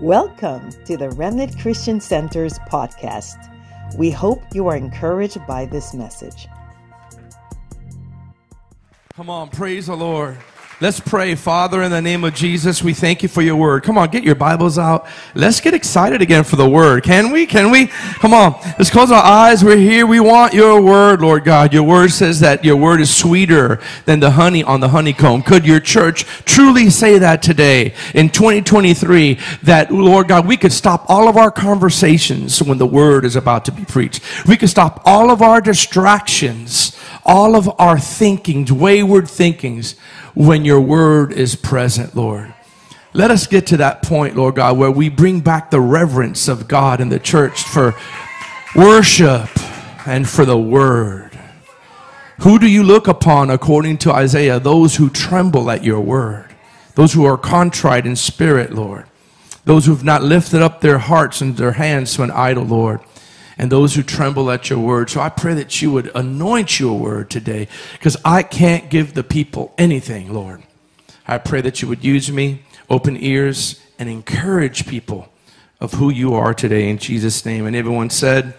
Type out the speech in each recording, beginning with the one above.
Welcome to the Remnant Christian Center's podcast. We hope you are encouraged by this message. Come on, praise the Lord. Let's pray. Father, in the name of Jesus, we thank you for your word. Come on, get your Bibles out. Let's get excited again for the word. Can we? Can we? Come on. Let's close our eyes. We're here. We want your word, Lord God. Your word says that your word is sweeter than the honey on the honeycomb. Could your church truly say that today in 2023 that, Lord God, we could stop all of our conversations when the word is about to be preached? We could stop all of our distractions, all of our thinkings, wayward thinkings when your word is present, Lord. Let us get to that point, Lord God, where we bring back the reverence of God in the church for worship and for the word. Who do you look upon according to Isaiah? Those who tremble at your word, those who are contrite in spirit, Lord, those who have not lifted up their hearts and their hands to an idol, Lord and those who tremble at your word. So I pray that you would anoint your word today because I can't give the people anything, Lord. I pray that you would use me, open ears, and encourage people of who you are today in Jesus' name. And everyone said,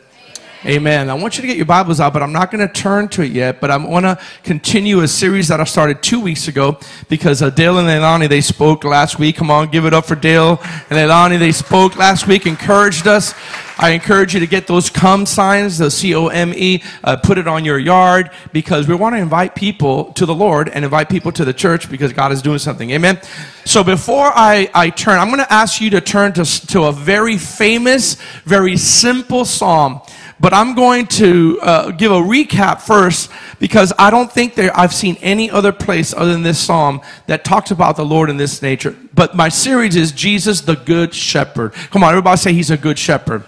Amen. I want you to get your Bibles out, but I'm not going to turn to it yet. But I want to continue a series that I started two weeks ago because uh, Dale and Leilani, they spoke last week. Come on, give it up for Dale and Leilani. They spoke last week, encouraged us. I encourage you to get those come signs, the C O M E, uh, put it on your yard because we want to invite people to the Lord and invite people to the church because God is doing something. Amen. So before I, I turn, I'm going to ask you to turn to, to a very famous, very simple psalm. But I'm going to uh, give a recap first because I don't think there, I've seen any other place other than this psalm that talks about the Lord in this nature. But my series is Jesus the Good Shepherd. Come on, everybody say he's a good shepherd.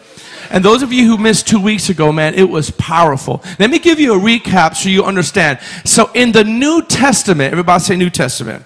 And those of you who missed two weeks ago, man, it was powerful. Let me give you a recap so you understand. So in the New Testament, everybody say New Testament.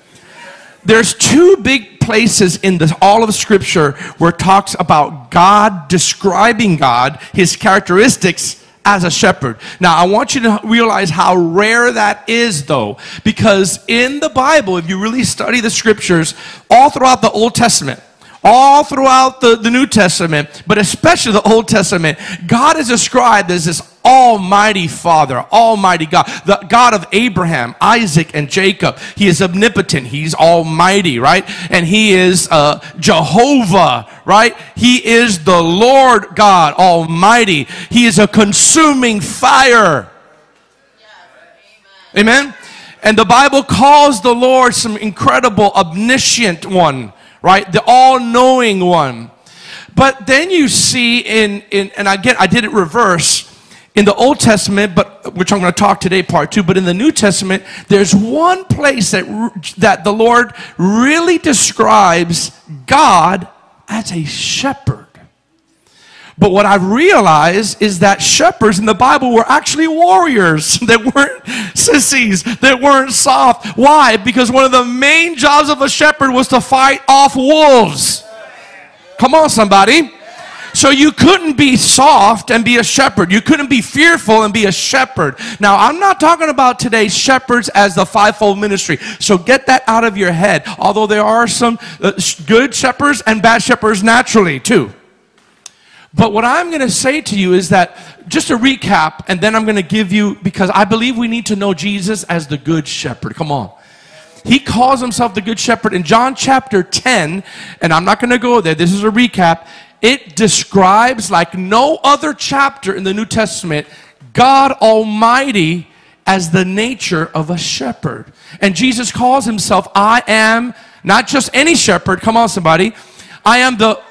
There's two big places in the, all of Scripture where it talks about God describing God, His characteristics as a shepherd. Now, I want you to realize how rare that is, though, because in the Bible, if you really study the Scriptures, all throughout the Old Testament, all throughout the, the New Testament, but especially the Old Testament, God is described as this Almighty Father, Almighty God, the God of Abraham, Isaac, and Jacob. He is omnipotent. He's Almighty, right? And He is uh, Jehovah, right? He is the Lord God Almighty. He is a consuming fire. Amen. And the Bible calls the Lord some incredible, omniscient one, right? The all knowing one. But then you see in, in and again, I did it reverse in the Old Testament, but which I'm going to talk today, part two, but in the New Testament, there's one place that, that the Lord really describes God as a shepherd. But what I've realized is that shepherds in the Bible were actually warriors. They weren't sissies. They weren't soft. Why? Because one of the main jobs of a shepherd was to fight off wolves. Come on, somebody. So you couldn't be soft and be a shepherd. You couldn't be fearful and be a shepherd. Now, I'm not talking about today's shepherds as the fivefold ministry. So get that out of your head. Although there are some uh, good shepherds and bad shepherds naturally, too. But what I'm going to say to you is that just a recap, and then I'm going to give you, because I believe we need to know Jesus as the good shepherd. Come on. He calls himself the good shepherd in John chapter 10, and I'm not going to go there. This is a recap. It describes, like no other chapter in the New Testament, God Almighty as the nature of a shepherd. And Jesus calls himself, I am not just any shepherd, come on, somebody. I am the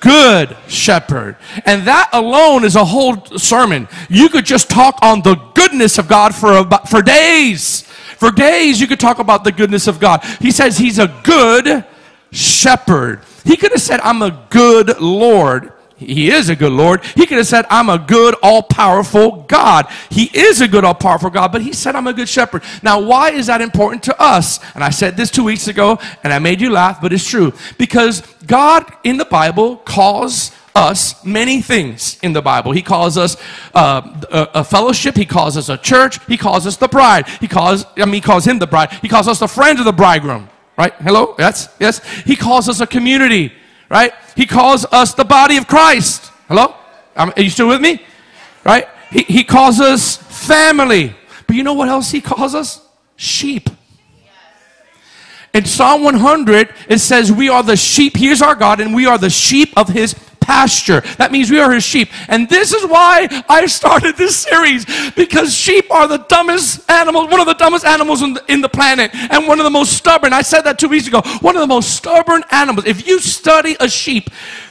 good shepherd. And that alone is a whole sermon. You could just talk on the goodness of God for, about, for days. For days, you could talk about the goodness of God. He says he's a good shepherd. He could have said, I'm a good Lord. He is a good Lord. He could have said, I'm a good, all powerful God. He is a good, all powerful God, but he said, I'm a good shepherd. Now, why is that important to us? And I said this two weeks ago, and I made you laugh, but it's true. Because God in the Bible calls us many things in the Bible. He calls us uh, a, a, fellowship. He calls us a church. He calls us the bride. He calls, I mean, he calls him the bride. He calls us the friend of the bridegroom right? Hello? Yes? Yes? He calls us a community, right? He calls us the body of Christ. Hello? Um, are you still with me? Right? He, he calls us family. But you know what else he calls us? Sheep. In Psalm 100, it says, We are the sheep. Here's our God, and we are the sheep of his pasture. That means we are his sheep. And this is why I started this series because sheep are the dumbest animals, one of the dumbest animals in the, in the planet, and one of the most stubborn. I said that two weeks ago. One of the most stubborn animals. If you study a sheep,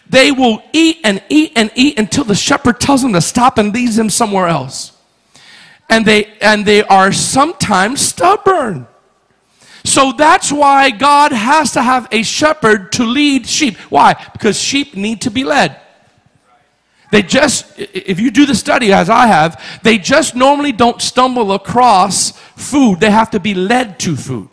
they will eat and eat and eat until the shepherd tells them to stop and leads them somewhere else. And they and they are sometimes stubborn. So that's why God has to have a shepherd to lead sheep. Why? Because sheep need to be led. They just, if you do the study as I have, they just normally don't stumble across food. They have to be led to food.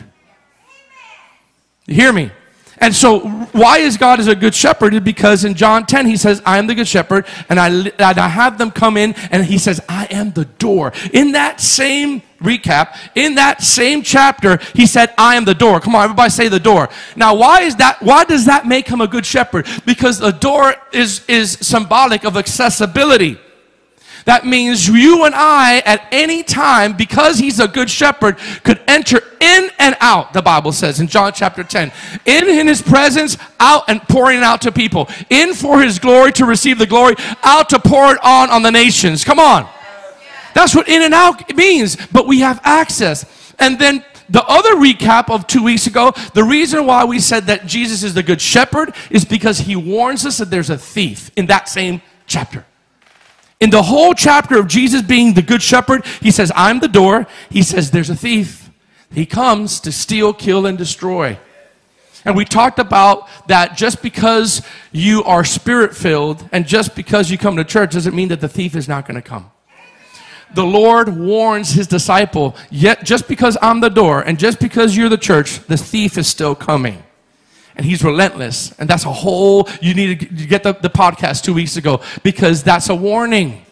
You hear me? And so, why is God as a good shepherd? Because in John 10, he says, I am the good shepherd, and I, and I have them come in, and he says, I am the door. In that same recap, in that same chapter, he said, I am the door. Come on, everybody say the door. Now, why is that? Why does that make him a good shepherd? Because the door is, is symbolic of accessibility. That means you and I, at any time, because he's a good shepherd, could enter in and out, the Bible says in John chapter 10. In, in his presence, out and pouring out to people. In for his glory to receive the glory, out to pour it on on the nations. Come on. That's what in and out means, but we have access. And then the other recap of two weeks ago, the reason why we said that Jesus is the good shepherd is because he warns us that there's a thief in that same chapter. In the whole chapter of Jesus being the good shepherd, he says, I'm the door. He says, there's a thief. He comes to steal, kill, and destroy. And we talked about that just because you are spirit filled and just because you come to church doesn't mean that the thief is not going to come. The Lord warns his disciple, yet just because I'm the door and just because you're the church, the thief is still coming and he's relentless. And that's a whole, you need to get the, the podcast two weeks ago because that's a warning.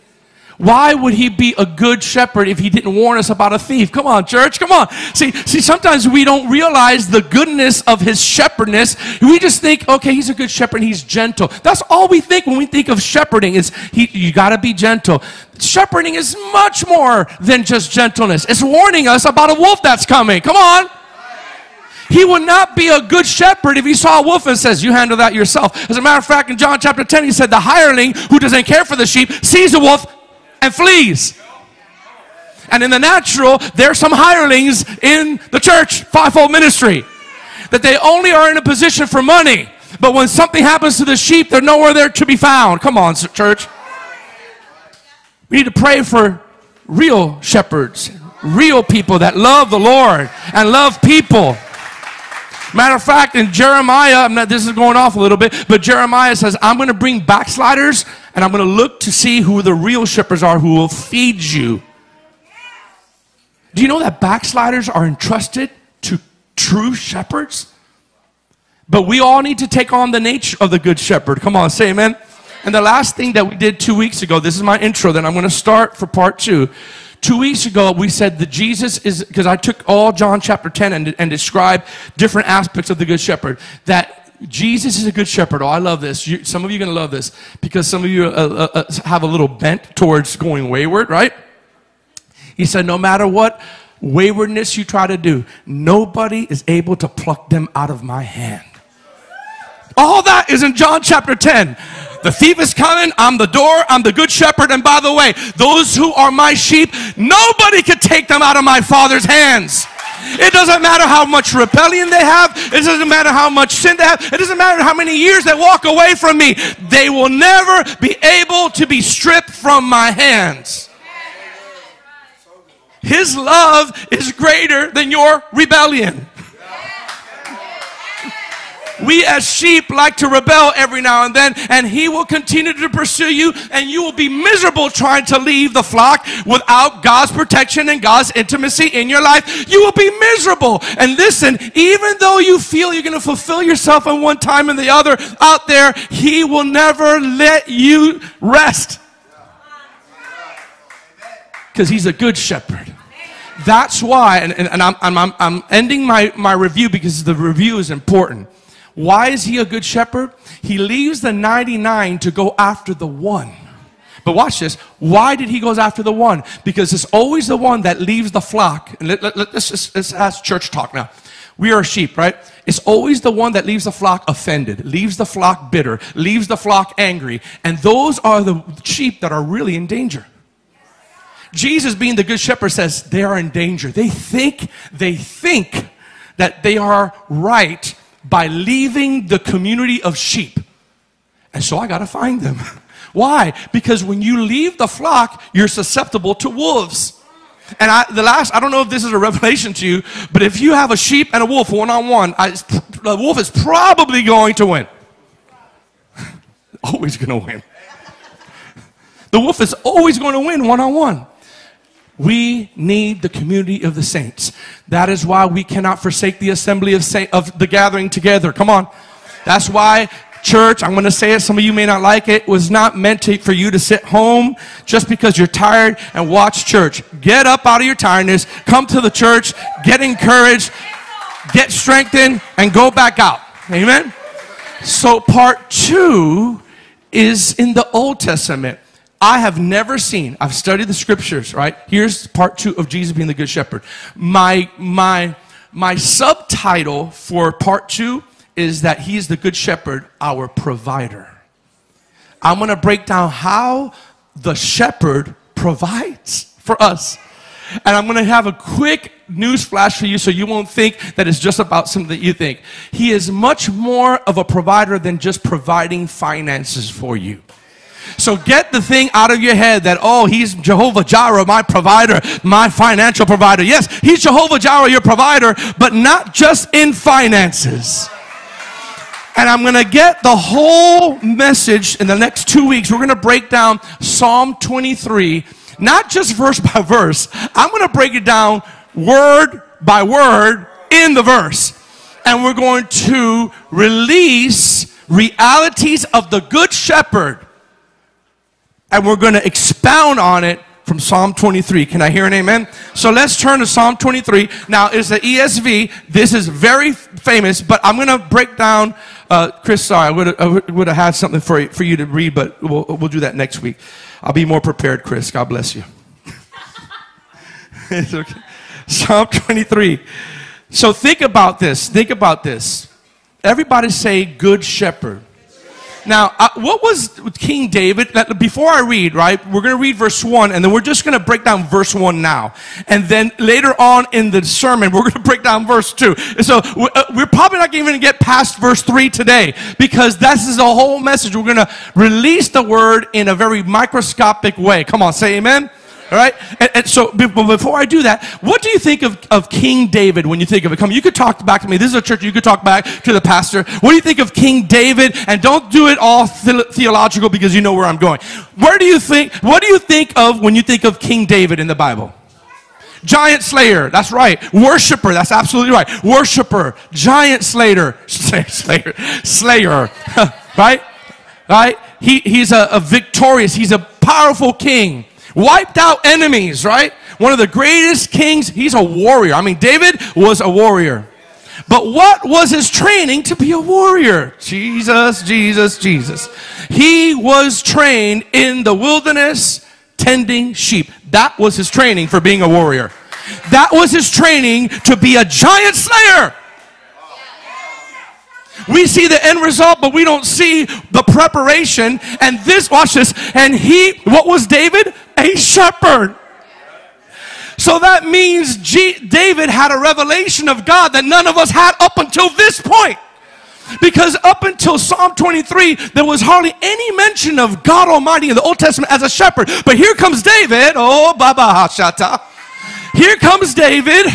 Why would he be a good shepherd if he didn't warn us about a thief? Come on, church, come on. See, see, sometimes we don't realize the goodness of his shepherdness. We just think, okay, he's a good shepherd, he's gentle. That's all we think when we think of shepherding is he, you gotta be gentle. Shepherding is much more than just gentleness. It's warning us about a wolf that's coming. Come on. He would not be a good shepherd if he saw a wolf and says, You handle that yourself. As a matter of fact, in John chapter 10, he said, The hireling who doesn't care for the sheep sees a wolf and flees. And in the natural, there are some hirelings in the church, fivefold ministry, that they only are in a position for money. But when something happens to the sheep, they're nowhere there to be found. Come on, church. We need to pray for real shepherds, real people that love the Lord and love people. Matter of fact, in Jeremiah, not, this is going off a little bit, but Jeremiah says, I'm going to bring backsliders and I'm going to look to see who the real shepherds are who will feed you. Do you know that backsliders are entrusted to true shepherds? But we all need to take on the nature of the good shepherd. Come on, say amen. And the last thing that we did two weeks ago, this is my intro, then I'm going to start for part two. Two weeks ago, we said that Jesus is, because I took all John chapter 10 and, and described different aspects of the Good Shepherd, that Jesus is a good shepherd. Oh, I love this. You, some of you are going to love this because some of you uh, uh, uh, have a little bent towards going wayward, right? He said, no matter what waywardness you try to do, nobody is able to pluck them out of my hand. All that is in John chapter 10. The thief is coming. I'm the door. I'm the good shepherd. And by the way, those who are my sheep, nobody could take them out of my father's hands. It doesn't matter how much rebellion they have. It doesn't matter how much sin they have. It doesn't matter how many years they walk away from me. They will never be able to be stripped from my hands. His love is greater than your rebellion. We as sheep like to rebel every now and then, and he will continue to pursue you, and you will be miserable trying to leave the flock without God's protection and God's intimacy in your life. You will be miserable. And listen, even though you feel you're going to fulfill yourself in one time and the other out there, he will never let you rest. Because he's a good shepherd. That's why, and, and, and I'm, I'm, I'm ending my, my review because the review is important. Why is he a good shepherd? He leaves the 99 to go after the one. But watch this. Why did he goes after the one? Because it's always the one that leaves the flock. And let, let, let's just let's ask church talk now. We are sheep, right? It's always the one that leaves the flock offended, leaves the flock bitter, leaves the flock angry. And those are the sheep that are really in danger. Jesus, being the good shepherd, says they are in danger. They think, they think that they are right by leaving the community of sheep. And so I got to find them. Why? Because when you leave the flock, you're susceptible to wolves. And I, the last, I don't know if this is a revelation to you, but if you have a sheep and a wolf one on one, the wolf is probably going to win. always going to win. The wolf is always going to win one on one. We need the community of the saints. That is why we cannot forsake the assembly of, of the gathering together. Come on. That's why church, I'm going to say it, some of you may not like it, was not meant to, for you to sit home just because you're tired and watch church. Get up out of your tiredness, come to the church, get encouraged, get strengthened, and go back out. Amen? So, part two is in the Old Testament. I have never seen, I've studied the scriptures, right? Here's part two of Jesus being the good shepherd. My, my, my subtitle for part two is that he is the good shepherd, our provider. I'm to break down how the shepherd provides for us. And I'm going to have a quick news flash for you so you won't think that it's just about something that you think. He is much more of a provider than just providing finances for you. So get the thing out of your head that, oh, he's Jehovah Jireh, my provider, my financial provider. Yes, he's Jehovah Jireh, your provider, but not just in finances. And I'm going to get the whole message in the next two weeks. We're going to break down Psalm 23, not just verse by verse. I'm going to break it down word by word in the verse. And we're going to release realities of the Good Shepherd. And we're going to expound on it from Psalm 23. Can I hear an amen? So let's turn to Psalm 23. Now, it's the ESV. This is very famous, but I'm going to break down. Uh, Chris, sorry, I would have had something for, for you to read, but we'll, we'll do that next week. I'll be more prepared, Chris. God bless you. it's okay. Psalm 23. So think about this. Think about this. Everybody say, Good Shepherd. Now, uh, what was King David? Before I read, right, we're going to read verse 1, and then we're just going to break down verse 1 now. And then later on in the sermon, we're going to break down verse 2. And so uh, we're probably not even going to get past verse 3 today because this is a whole message. We're going to release the word in a very microscopic way. Come on, say amen. All right? And, and, so, before I do that, what do you think of, of King David when you think of it? Come, you could talk back to me. This is a church, you could talk back to the pastor. What do you think of King David? And don't do it all the- theological because you know where I'm going. Where do you think, what do you think of when you think of King David in the Bible? Giant slayer, that's right. Worshipper, that's absolutely right. Worshipper, giant slayer, slayer, slayer, right? Right? He, he's a, a victorious, he's a powerful king wiped out enemies, right? One of the greatest kings. He's a warrior. I mean, David was a warrior. But what was his training to be a warrior? Jesus, Jesus, Jesus. He was trained in the wilderness tending sheep. That was his training for being a warrior. That was his training to be a giant slayer. We see the end result, but we don't see the preparation. And this, watch this. And he, what was David? A shepherd. So that means G- David had a revelation of God that none of us had up until this point. Because up until Psalm 23, there was hardly any mention of God Almighty in the Old Testament as a shepherd. But here comes David. Oh, Baba Hashata. Here comes David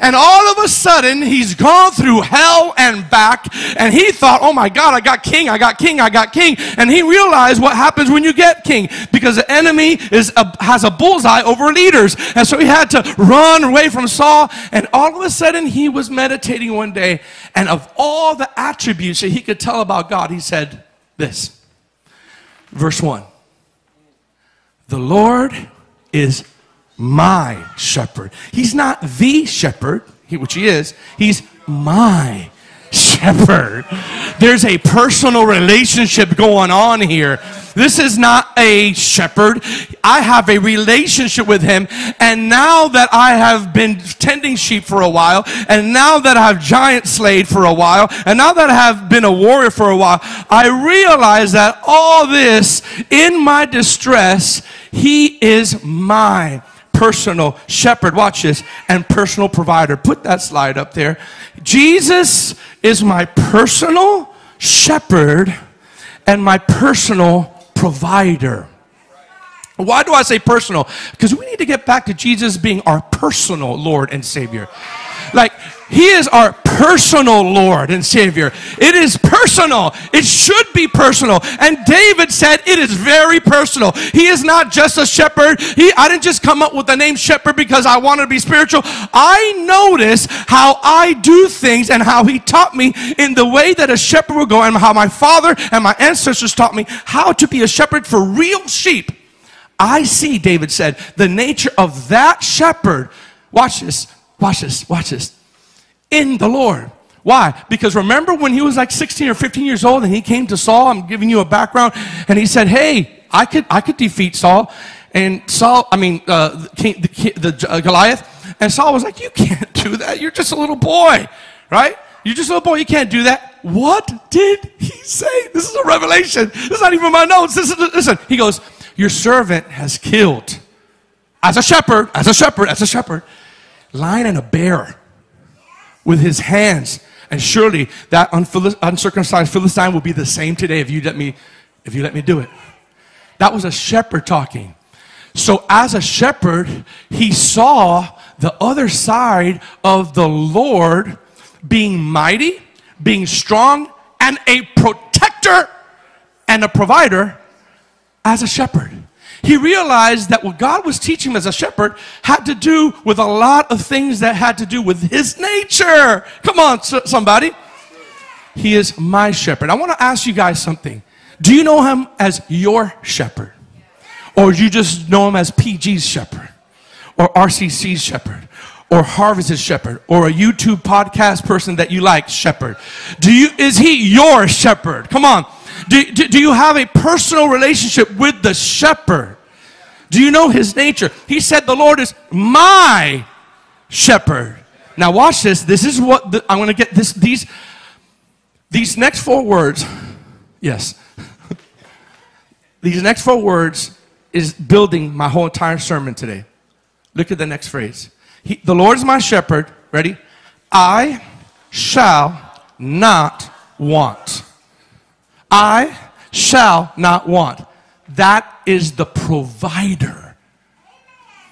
and all of a sudden, he's gone through hell and back. And he thought, oh my God, I got king, I got king, I got king. And he realized what happens when you get king because the enemy is a, has a bullseye over leaders. And so he had to run away from Saul. And all of a sudden, he was meditating one day. And of all the attributes that he could tell about God, he said this. Verse 1 The Lord is my shepherd. He's not the shepherd, which he is. He's my shepherd. There's a personal relationship going on here. This is not a shepherd. I have a relationship with him. And now that I have been tending sheep for a while, and now that I have giant slayed for a while, and now that I have been a warrior for a while, I realize that all this in my distress, he is my personal shepherd. Watch this. And personal provider. Put that slide up there. Jesus is my personal shepherd and my personal provider. Why do I say personal? Because we need to get back to Jesus being our personal Lord and Savior. Like, He is our personal Lord and Savior. It is personal. It should be personal. And David said it is very personal. He is not just a shepherd. He, I didn't just come up with the name shepherd because I wanted to be spiritual. I notice how I do things and how He taught me in the way that a shepherd would go and how my father and my ancestors taught me how to be a shepherd for real sheep. I see, David said, the nature of that shepherd. Watch this, watch this, watch this in the Lord. Why? Because remember when he was like 16 or 15 years old and he came to Saul, I'm giving you a background, and he said, Hey, I could, I could defeat Saul. And Saul, I mean, uh, the, the, the uh, Goliath, and Saul was like, You can't do that. You're just a little boy, right? You're just a little boy. You can't do that. What did he say? This is a revelation. This is not even my notes. This is, listen, he goes, Your servant has killed, as a shepherd, as a shepherd, as a shepherd, lion and a bear with his hands. And surely that uncircumcised Philistine will be the same today if you let me, if you let me do it. That was a shepherd talking. So as a shepherd, he saw the other side of the Lord being mighty, being strong, and a protector and a provider as a shepherd he realized that what God was teaching him as a shepherd had to do with a lot of things that had to do with his nature. Come on, somebody. He is my shepherd. I want to ask you guys something. Do you know him as your shepherd? Or you just know him as PG's shepherd? Or RCC's shepherd? Or Harvest's shepherd? Or a YouTube podcast person that you like, shepherd? Do you, is he your shepherd? Come on. Do, do, do you have a personal relationship with the shepherd? Do you know his nature? He said, The Lord is my shepherd. Now, watch this. This is what the, I'm going to get this, these, these next four words. Yes. these next four words is building my whole entire sermon today. Look at the next phrase. He, the Lord is my shepherd. Ready? I shall not want. I shall not want. That is the provider.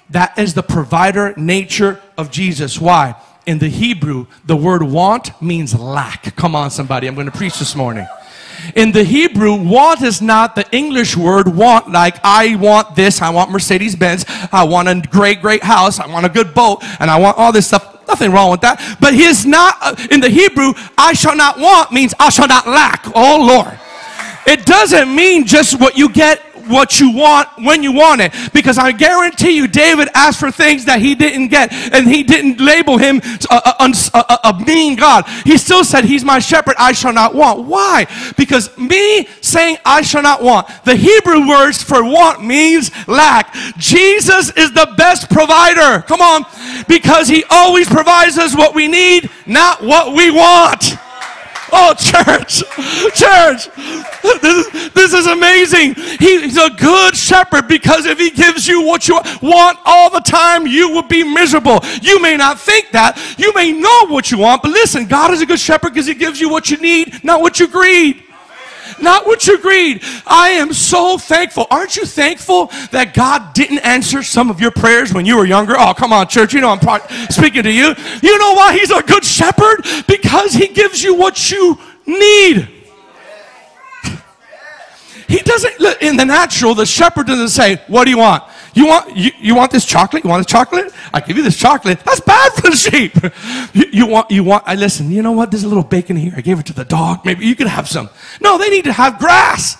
That is the provider nature of Jesus. Why? In the Hebrew, the word want means lack. Come on, somebody. I'm going to preach this morning. In the Hebrew, want is not the English word want, like I want this, I want Mercedes Benz, I want a great, great house, I want a good boat, and I want all this stuff. Nothing wrong with that. But he's not, uh, in the Hebrew, I shall not want means I shall not lack. Oh Lord. It doesn't mean just what you get what you want when you want it. Because I guarantee you, David asked for things that he didn't get, and he didn't label him a, a, a, a, mean God. He still said, He's my shepherd, I shall not want. Why? Because me saying I shall not want, the Hebrew words for want means lack. Jesus is the best provider. Come on. Because he always provides us what we need, not what we want. Oh, church, church, this is, this is amazing. He's a good shepherd because if he gives you what you want all the time, you will be miserable. You may not think that. You may know what you want, but listen, God is a good shepherd because he gives you what you need, not what you greed not what you greed. I am so thankful. Aren't you thankful that God didn't answer some of your prayers when you were younger? Oh, come on, church. You know I'm pro- speaking to you. You know why He's a good shepherd? Because He gives you what you need. He doesn't, in the natural, the shepherd doesn't say, What do you want? You want, you, you want this chocolate? You want this chocolate? I give you this chocolate. That's bad for the sheep. You, you want, you want, I listen, you know what? There's a little bacon here. I gave it to the dog. Maybe you could have some. No, they need to have grass.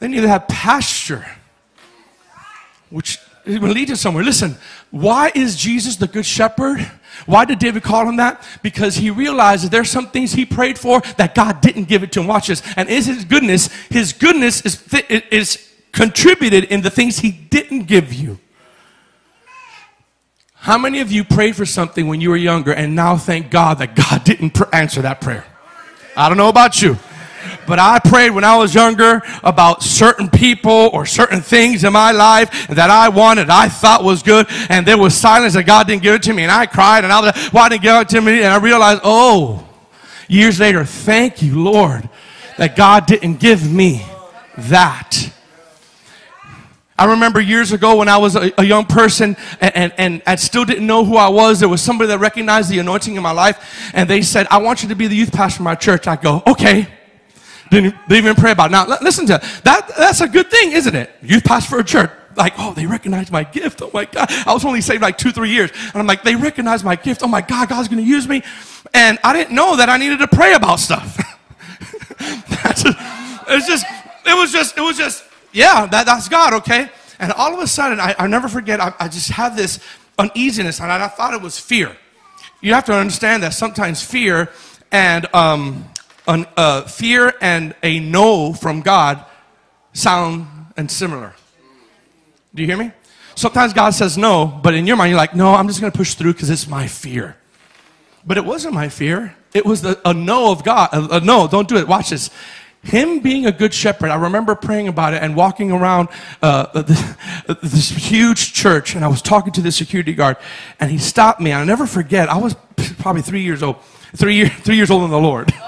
They need to have pasture, which will lead to somewhere. Listen, why is Jesus the good shepherd? Why did David call him that? Because he realized that there's some things he prayed for that God didn't give it to him. Watch this. And is his goodness, his goodness is, is contributed in the things he didn't give you. How many of you prayed for something when you were younger and now thank God that God didn't pr- answer that prayer? I don't know about you. But I prayed when I was younger about certain people or certain things in my life that I wanted, I thought was good, and there was silence that God didn't give it to me, and I cried, and I was like, why didn't God give it to me? And I realized, oh, years later, thank you, Lord, that God didn't give me that. I remember years ago when I was a, a young person and, and, and, I still didn't know who I was. There was somebody that recognized the anointing in my life, and they said, I want you to be the youth pastor of my church. I go, okay. Didn't, even pray about it. Now, listen to that. That's a good thing, isn't it? Youth pastor for a church. Like, oh, they recognize my gift. Oh my God. I was only saved like two, three years. And I'm like, they recognize my gift. Oh my God, God's going to use me. And I didn't know that I needed to pray about stuff. it's just, it was just, it was just, yeah, that, that's God, okay? And all of a sudden, I, never forget, I, I just had this uneasiness, and I, I thought it was fear. You have to understand that sometimes fear and um, an, uh, fear and a no from God sound and similar. Do you hear me? Sometimes God says no, but in your mind, you're like, no, I'm just going to push through because it's my fear. But it wasn't my fear. It was the, a no of God. A, a, no, don't do it. Watch this. Him being a good shepherd, I remember praying about it and walking around uh, this, this huge church, and I was talking to the security guard, and he stopped me. I'll never forget. I was probably three years old. Three, year, three years old in the Lord.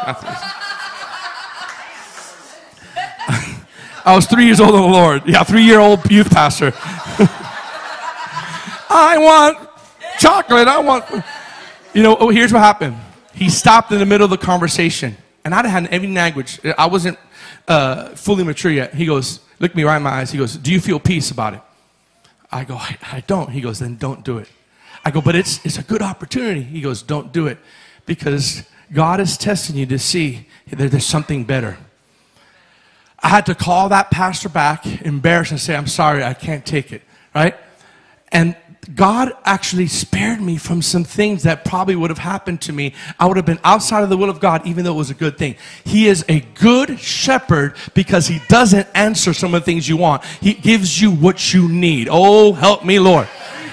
I was three years old in the Lord. Yeah, three year old youth pastor. I want chocolate. I want. You know, oh, here's what happened. He stopped in the middle of the conversation, and I didn't have any language. I wasn't uh, fully mature yet. He goes, look me right in my eyes. He goes, Do you feel peace about it? I go, I, I don't. He goes, Then don't do it. I go, But it's, it's a good opportunity. He goes, Don't do it because God is testing you to see that there's something better. I had to call that pastor back, embarrassed, and say, I'm sorry, I can't take it, right? And God actually spared me from some things that probably would have happened to me. I would have been outside of the will of God, even though it was a good thing. He is a good shepherd because he doesn't answer some of the things you want. He gives you what you need. Oh, help me, Lord.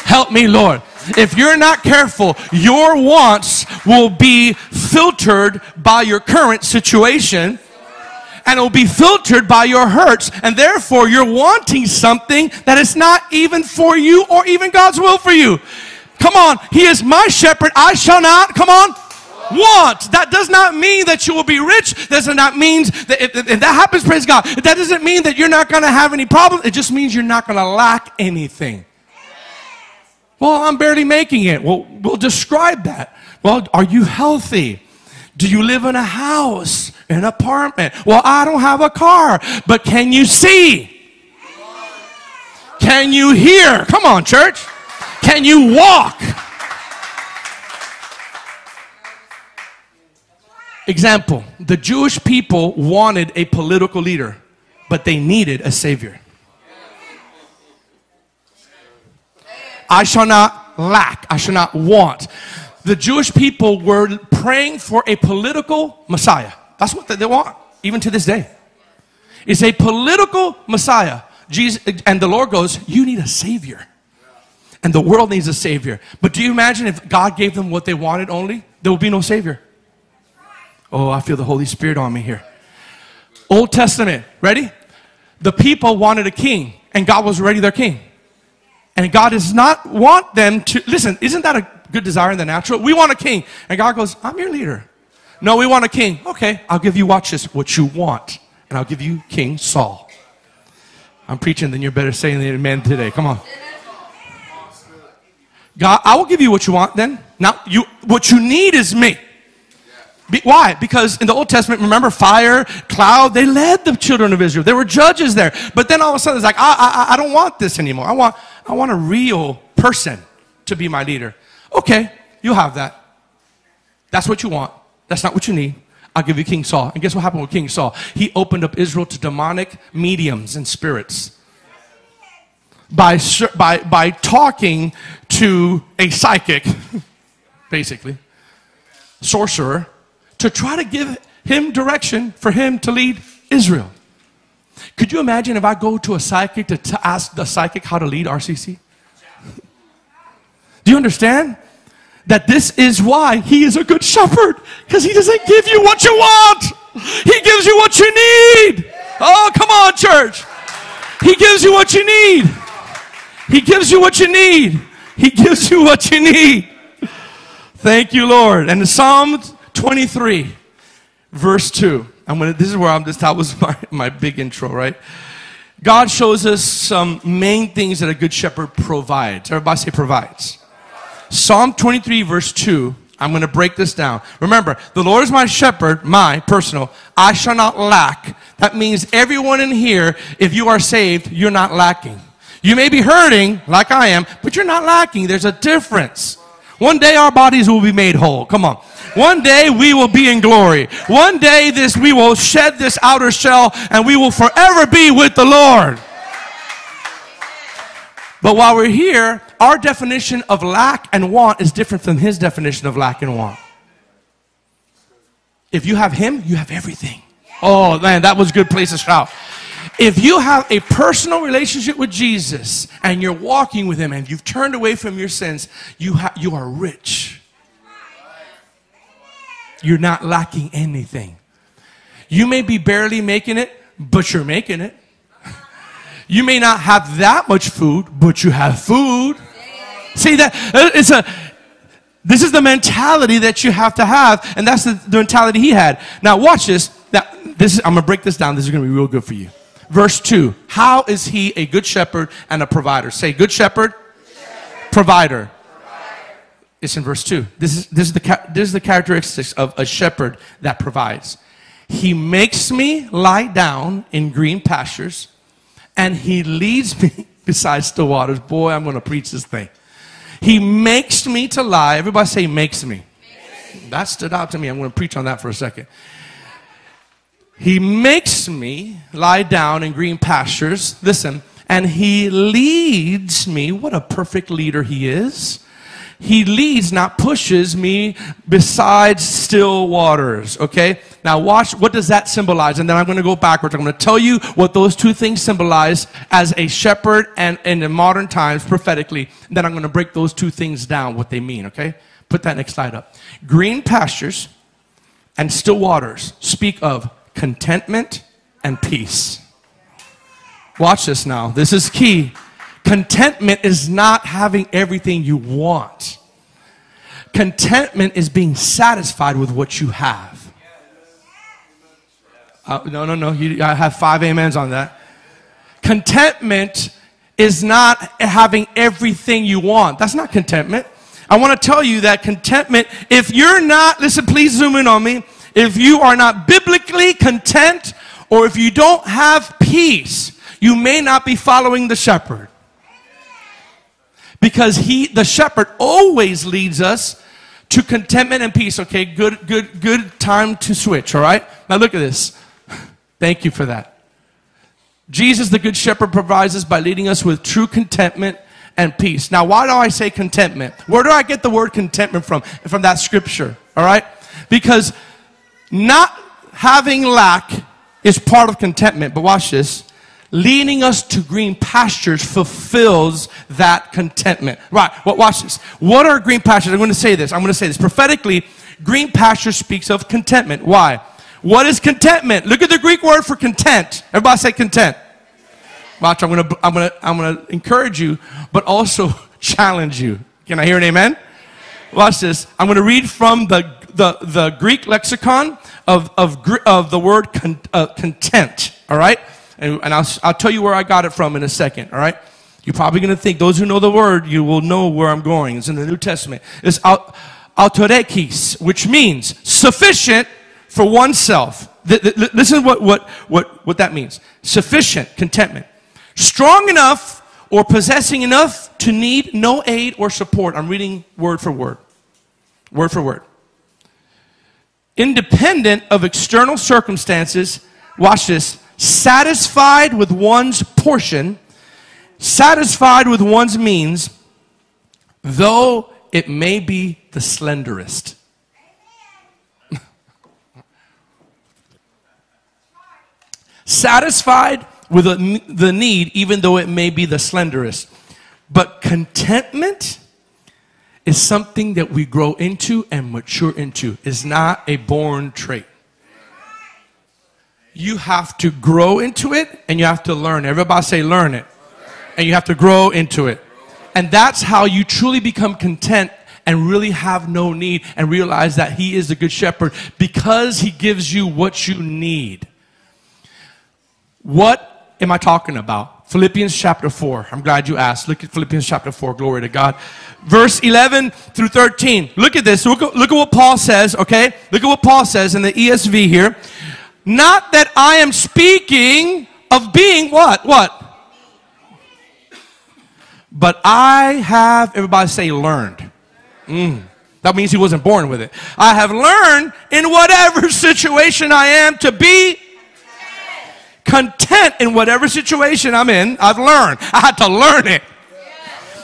Help me, Lord. If you're not careful, your wants will be filtered by your current situation and it will be filtered by your hurts. And therefore, you're wanting something that is not even for you or even God's will for you. Come on, He is my shepherd. I shall not, come on, want. That does not mean that you will be rich. That does not mean that if, if that happens, praise God. That doesn't mean that you're not going to have any problems. It just means you're not going to lack anything. Well, I'm barely making it. Well, we'll describe that. Well, are you healthy? Do you live in a house, an apartment? Well, I don't have a car, but can you see? Can you hear? Come on, church. Can you walk? Example the Jewish people wanted a political leader, but they needed a savior. I shall not lack. I shall not want. The Jewish people were praying for a political Messiah. That's what they want, even to this day. It's a political Messiah. Jesus, and the Lord goes, You need a Savior. And the world needs a Savior. But do you imagine if God gave them what they wanted only? There would be no Savior. Oh, I feel the Holy Spirit on me here. Old Testament, ready? The people wanted a king, and God was already their king. And God does not want them to, listen, isn't that a good desire in the natural? We want a king. And God goes, I'm your leader. No, we want a king. Okay, I'll give you, watch this, what you want. And I'll give you King Saul. I'm preaching, then you're better saying the amen today. Come on. God, I will give you what you want then. Now, you, what you need is me. Be, why? Because in the Old Testament, remember fire, cloud, they led the children of Israel. There were judges there. But then all of a sudden, it's like, I, I, I don't want this anymore. I want, I want a real person to be my leader. Okay, you'll have that. That's what you want. That's not what you need. I'll give you King Saul. And guess what happened with King Saul? He opened up Israel to demonic mediums and spirits. By, by, by talking to a psychic basically, sorcerer, to try to give him direction for him to lead Israel. Could you imagine if I go to a psychic to, to ask the psychic how to lead RCC? Do you understand? That this is why he is a good shepherd. Because he doesn't give you what you want. He gives you what you need. Oh, come on, church. He gives you what you need. He gives you what you need. He gives you what you need. Thank you, Lord. And Psalm 23, verse 2. I'm gonna, this is where I'm just, that was my, my big intro, right? God shows us some main things that a good shepherd provides. Everybody say provides. Psalm 23, verse 2. I'm going to break this down. Remember, the Lord is my shepherd, my personal. I shall not lack. That means everyone in here, if you are saved, you're not lacking. You may be hurting like I am, but you're not lacking. There's a difference. One day our bodies will be made whole. Come on. One day we will be in glory. One day this we will shed this outer shell and we will forever be with the Lord. But while we're here, our definition of lack and want is different than his definition of lack and want. If you have him, you have everything. Oh man, that was a good place to shout. If you have a personal relationship with Jesus and you're walking with him and you've turned away from your sins, you, ha- you are rich. You're not lacking anything. You may be barely making it, but you're making it. You may not have that much food, but you have food. See that uh, it's a this is the mentality that you have to have, and that's the, the mentality he had. Now watch this. Now this is I'm gonna break this down. This is gonna be real good for you. Verse 2. How is he a good shepherd and a provider? Say good shepherd, shepherd. provider. It's in verse 2. This is, this, is the, this is the characteristics of a shepherd that provides. He makes me lie down in green pastures and he leads me beside still waters. Boy, I'm going to preach this thing. He makes me to lie. Everybody say, makes me. That stood out to me. I'm going to preach on that for a second. He makes me lie down in green pastures. Listen, and he leads me. What a perfect leader he is. He leads, not pushes me beside still waters. Okay? Now, watch, what does that symbolize? And then I'm going to go backwards. I'm going to tell you what those two things symbolize as a shepherd and in the modern times prophetically. And then I'm going to break those two things down, what they mean. Okay? Put that next slide up. Green pastures and still waters speak of contentment and peace. Watch this now. This is key. Contentment is not having everything you want. Contentment is being satisfied with what you have. Uh, no, no, no. You, I have five amens on that. Contentment is not having everything you want. That's not contentment. I want to tell you that contentment, if you're not, listen, please zoom in on me if you are not biblically content or if you don't have peace, you may not be following the shepherd. Because he, the shepherd, always leads us to contentment and peace. Okay, good, good, good time to switch, all right? Now look at this. Thank you for that. Jesus, the good shepherd, provides us by leading us with true contentment and peace. Now, why do I say contentment? Where do I get the word contentment from? From that scripture, all right? Because not having lack is part of contentment, but watch this. Leading us to green pastures fulfills that contentment. Right, well, watch this. What are green pastures? I'm going to say this. I'm going to say this. Prophetically, green pasture speaks of contentment. Why? What is contentment? Look at the Greek word for content. Everybody say content. Watch, I'm going to, I'm going to, I'm going to encourage you, but also challenge you. Can I hear an amen? Watch this. I'm going to read from the the, the Greek lexicon of, of, of the word con, uh, content, all right? And, and I'll, I'll tell you where I got it from in a second, all right? You're probably going to think, those who know the word, you will know where I'm going. It's in the New Testament. It's autorekis, which means sufficient for oneself. Listen what, what, what, what that means. Sufficient, contentment. Strong enough or possessing enough to need no aid or support. I'm reading word for word. Word for word independent of external circumstances, watch this, satisfied with one's portion, satisfied with one's means, though it may be the slenderest. Satisfied with the need, even though it may be the slenderest. But contentment is something that we grow into and mature into, is not a born trait. You have to grow into it and you have to learn. Everybody say, learn it. And you have to grow into it. And that's how you truly become content and really have no need and realize that He is the good shepherd because He gives you what you need. What am I talking about? Philippians chapter 4. I'm glad you asked. Look at Philippians chapter 4. Glory to God. Verse 11 through 13. Look at this. Look at, look at what Paul says, okay? Look at what Paul says in the ESV here. Not that I am speaking of being what? What? But I have, everybody say, learned. Mm. That means he wasn't born with it. I have learned in whatever situation I am to be content in whatever situation I'm in. I've learned. I had to learn it.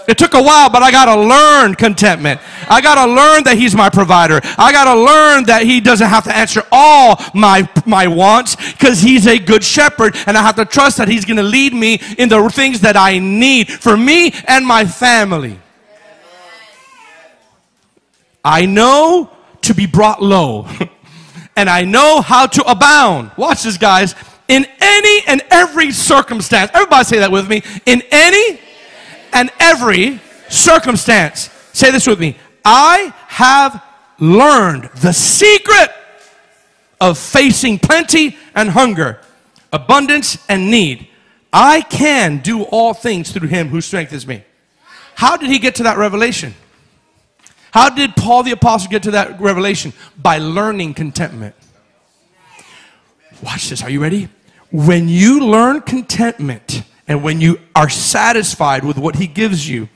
It took a while, but I got to learn contentment. I got to learn that He's my provider. I got to learn that He doesn't have to answer all my, my wants because He's a good shepherd. And I have to trust that He's going to lead me in the things that I need for me and my family. I know to be brought low, and I know how to abound. Watch this, guys in any and every circumstance. Everybody say that with me. In any and every circumstance. Say this with me. I have learned the secret of facing plenty and hunger, abundance and need. I can do all things through him who strengthens me. How did he get to that revelation? How did Paul the Apostle get to that revelation? By learning contentment. Watch this. Are you ready? When you learn contentment and when you are satisfied with what He gives you,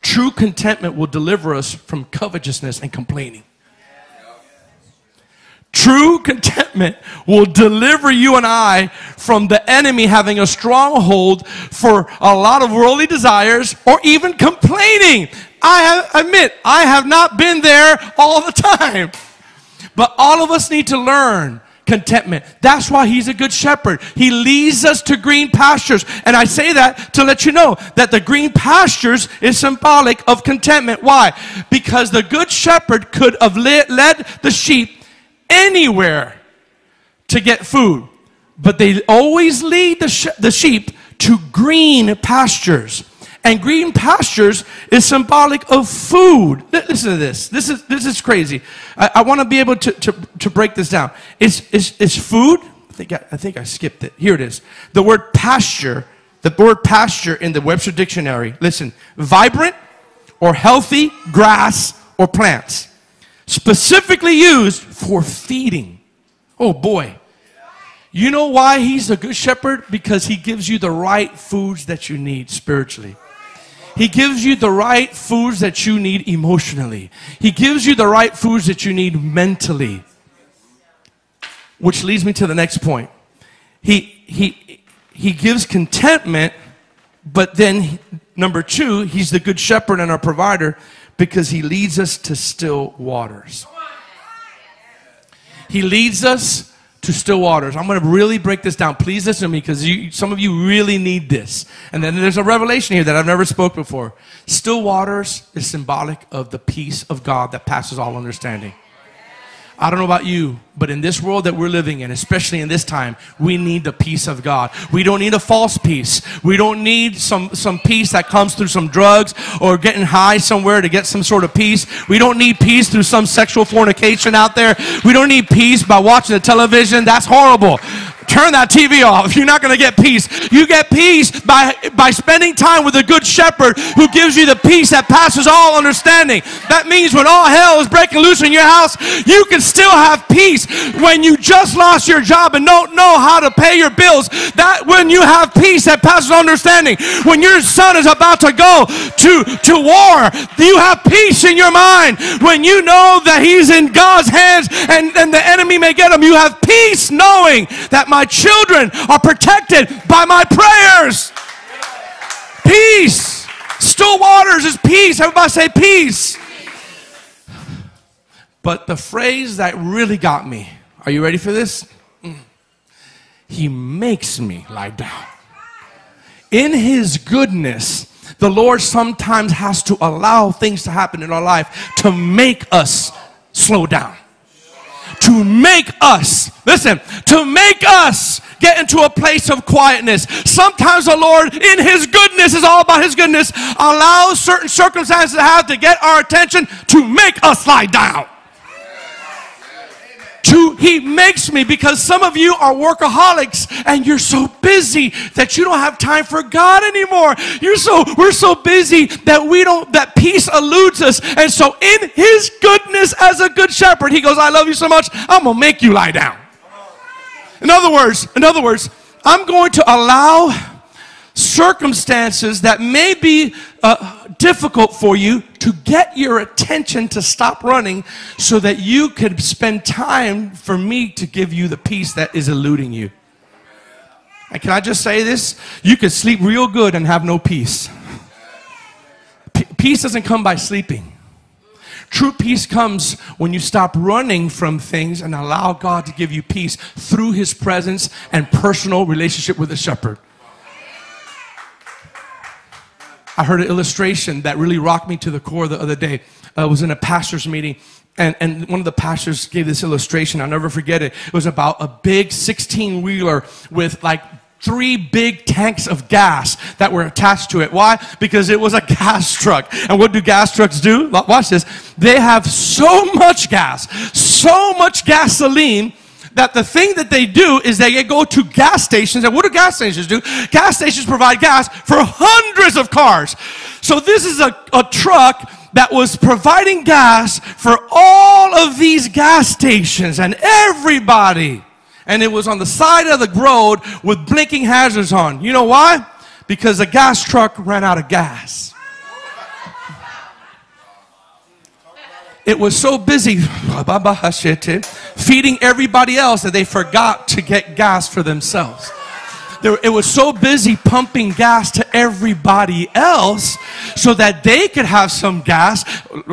true contentment will deliver us from covetousness and complaining. True contentment will deliver you and I from the enemy having a stronghold for a lot of worldly desires or even complaining. I admit, I have not been there all the time. But all of us need to learn contentment. That's why he's a good shepherd. He leads us to green pastures. And I say that to let you know that the green pastures is symbolic of contentment. Why? Because the good shepherd could have led the sheep anywhere to get food, but they always lead the, sh- the sheep to green pastures. And green pastures is symbolic of food. Listen to this. This is, this is crazy. I, I want to be able to, to, to break this down. Is, is, is food? I think I, I think I skipped it. Here it is. The word pasture, the word pasture in the Webster Dictionary, listen, vibrant or healthy grass or plants, specifically used for feeding. Oh boy. You know why he's a good shepherd? Because he gives you the right foods that you need spiritually. He gives you the right foods that you need emotionally. He gives you the right foods that you need mentally. Which leads me to the next point. He, he, he gives contentment, but then, number two, he's the good shepherd and our provider because he leads us to still waters. He leads us to still waters. I'm going to really break this down. Please listen to me because some of you really need this. And then there's a revelation here that I've never spoke before. Still waters is symbolic of the peace of God that passes all understanding. I don't know about you, but in this world that we're living in, especially in this time, we need the peace of God. We don't need a false peace. We don't need some, some peace that comes through some drugs or getting high somewhere to get some sort of peace. We don't need peace through some sexual fornication out there. We don't need peace by watching the television. That's horrible. Turn that TV off. You're not going to get peace. You get peace by, by spending time with a good shepherd who gives you the peace that passes all understanding. That means when all hell is breaking loose in your house, you can still have peace. When you just lost your job and don't know how to pay your bills, that when you have peace that passes understanding. When your son is about to go to, to war, you have peace in your mind. When you know that he's in God's hands and, and the enemy may get him, you have peace knowing that my children are protected by my prayers. Peace. Still waters is peace. Everybody say peace. But the phrase that really got me, are you ready for this? Mm. He makes me lie down. In his goodness, the Lord sometimes has to allow things to happen in our life to make us slow down. To make us, listen, to make us get into a place of quietness. Sometimes the Lord, in His goodness, is all about His goodness, allows certain circumstances to have to get our attention to make us lie down to he makes me because some of you are workaholics and you're so busy that you don't have time for God anymore. You're so we're so busy that we don't that peace eludes us. And so in his goodness as a good shepherd, he goes, I love you so much, I'm gonna make you lie down. In other words, in other words, I'm going to allow circumstances that may be uh, difficult for you to get your attention to stop running so that you could spend time for me to give you the peace that is eluding you. And can I just say this? You could sleep real good and have no peace. P- peace doesn't come by sleeping. True peace comes when you stop running from things and allow God to give you peace through His presence and personal relationship with the shepherd. I heard an illustration that really rocked me to the core the other day. Uh, I was in a pastor's meeting, and, and one of the pastors gave this illustration. I'll never forget it. It was about a big 16 wheeler with like three big tanks of gas that were attached to it. Why? Because it was a gas truck. And what do gas trucks do? Watch this. They have so much gas, so much gasoline that the thing that they do is they go to gas stations. And what do gas stations do? Gas stations provide gas for hundreds of cars. So this is a, a truck that was providing gas for all of these gas stations and everybody. And it was on the side of the road with blinking hazards on. You know why? Because the gas truck ran out of gas. It was so busy feeding everybody else that they forgot to get gas for themselves it was so busy pumping gas to everybody else so that they could have some gas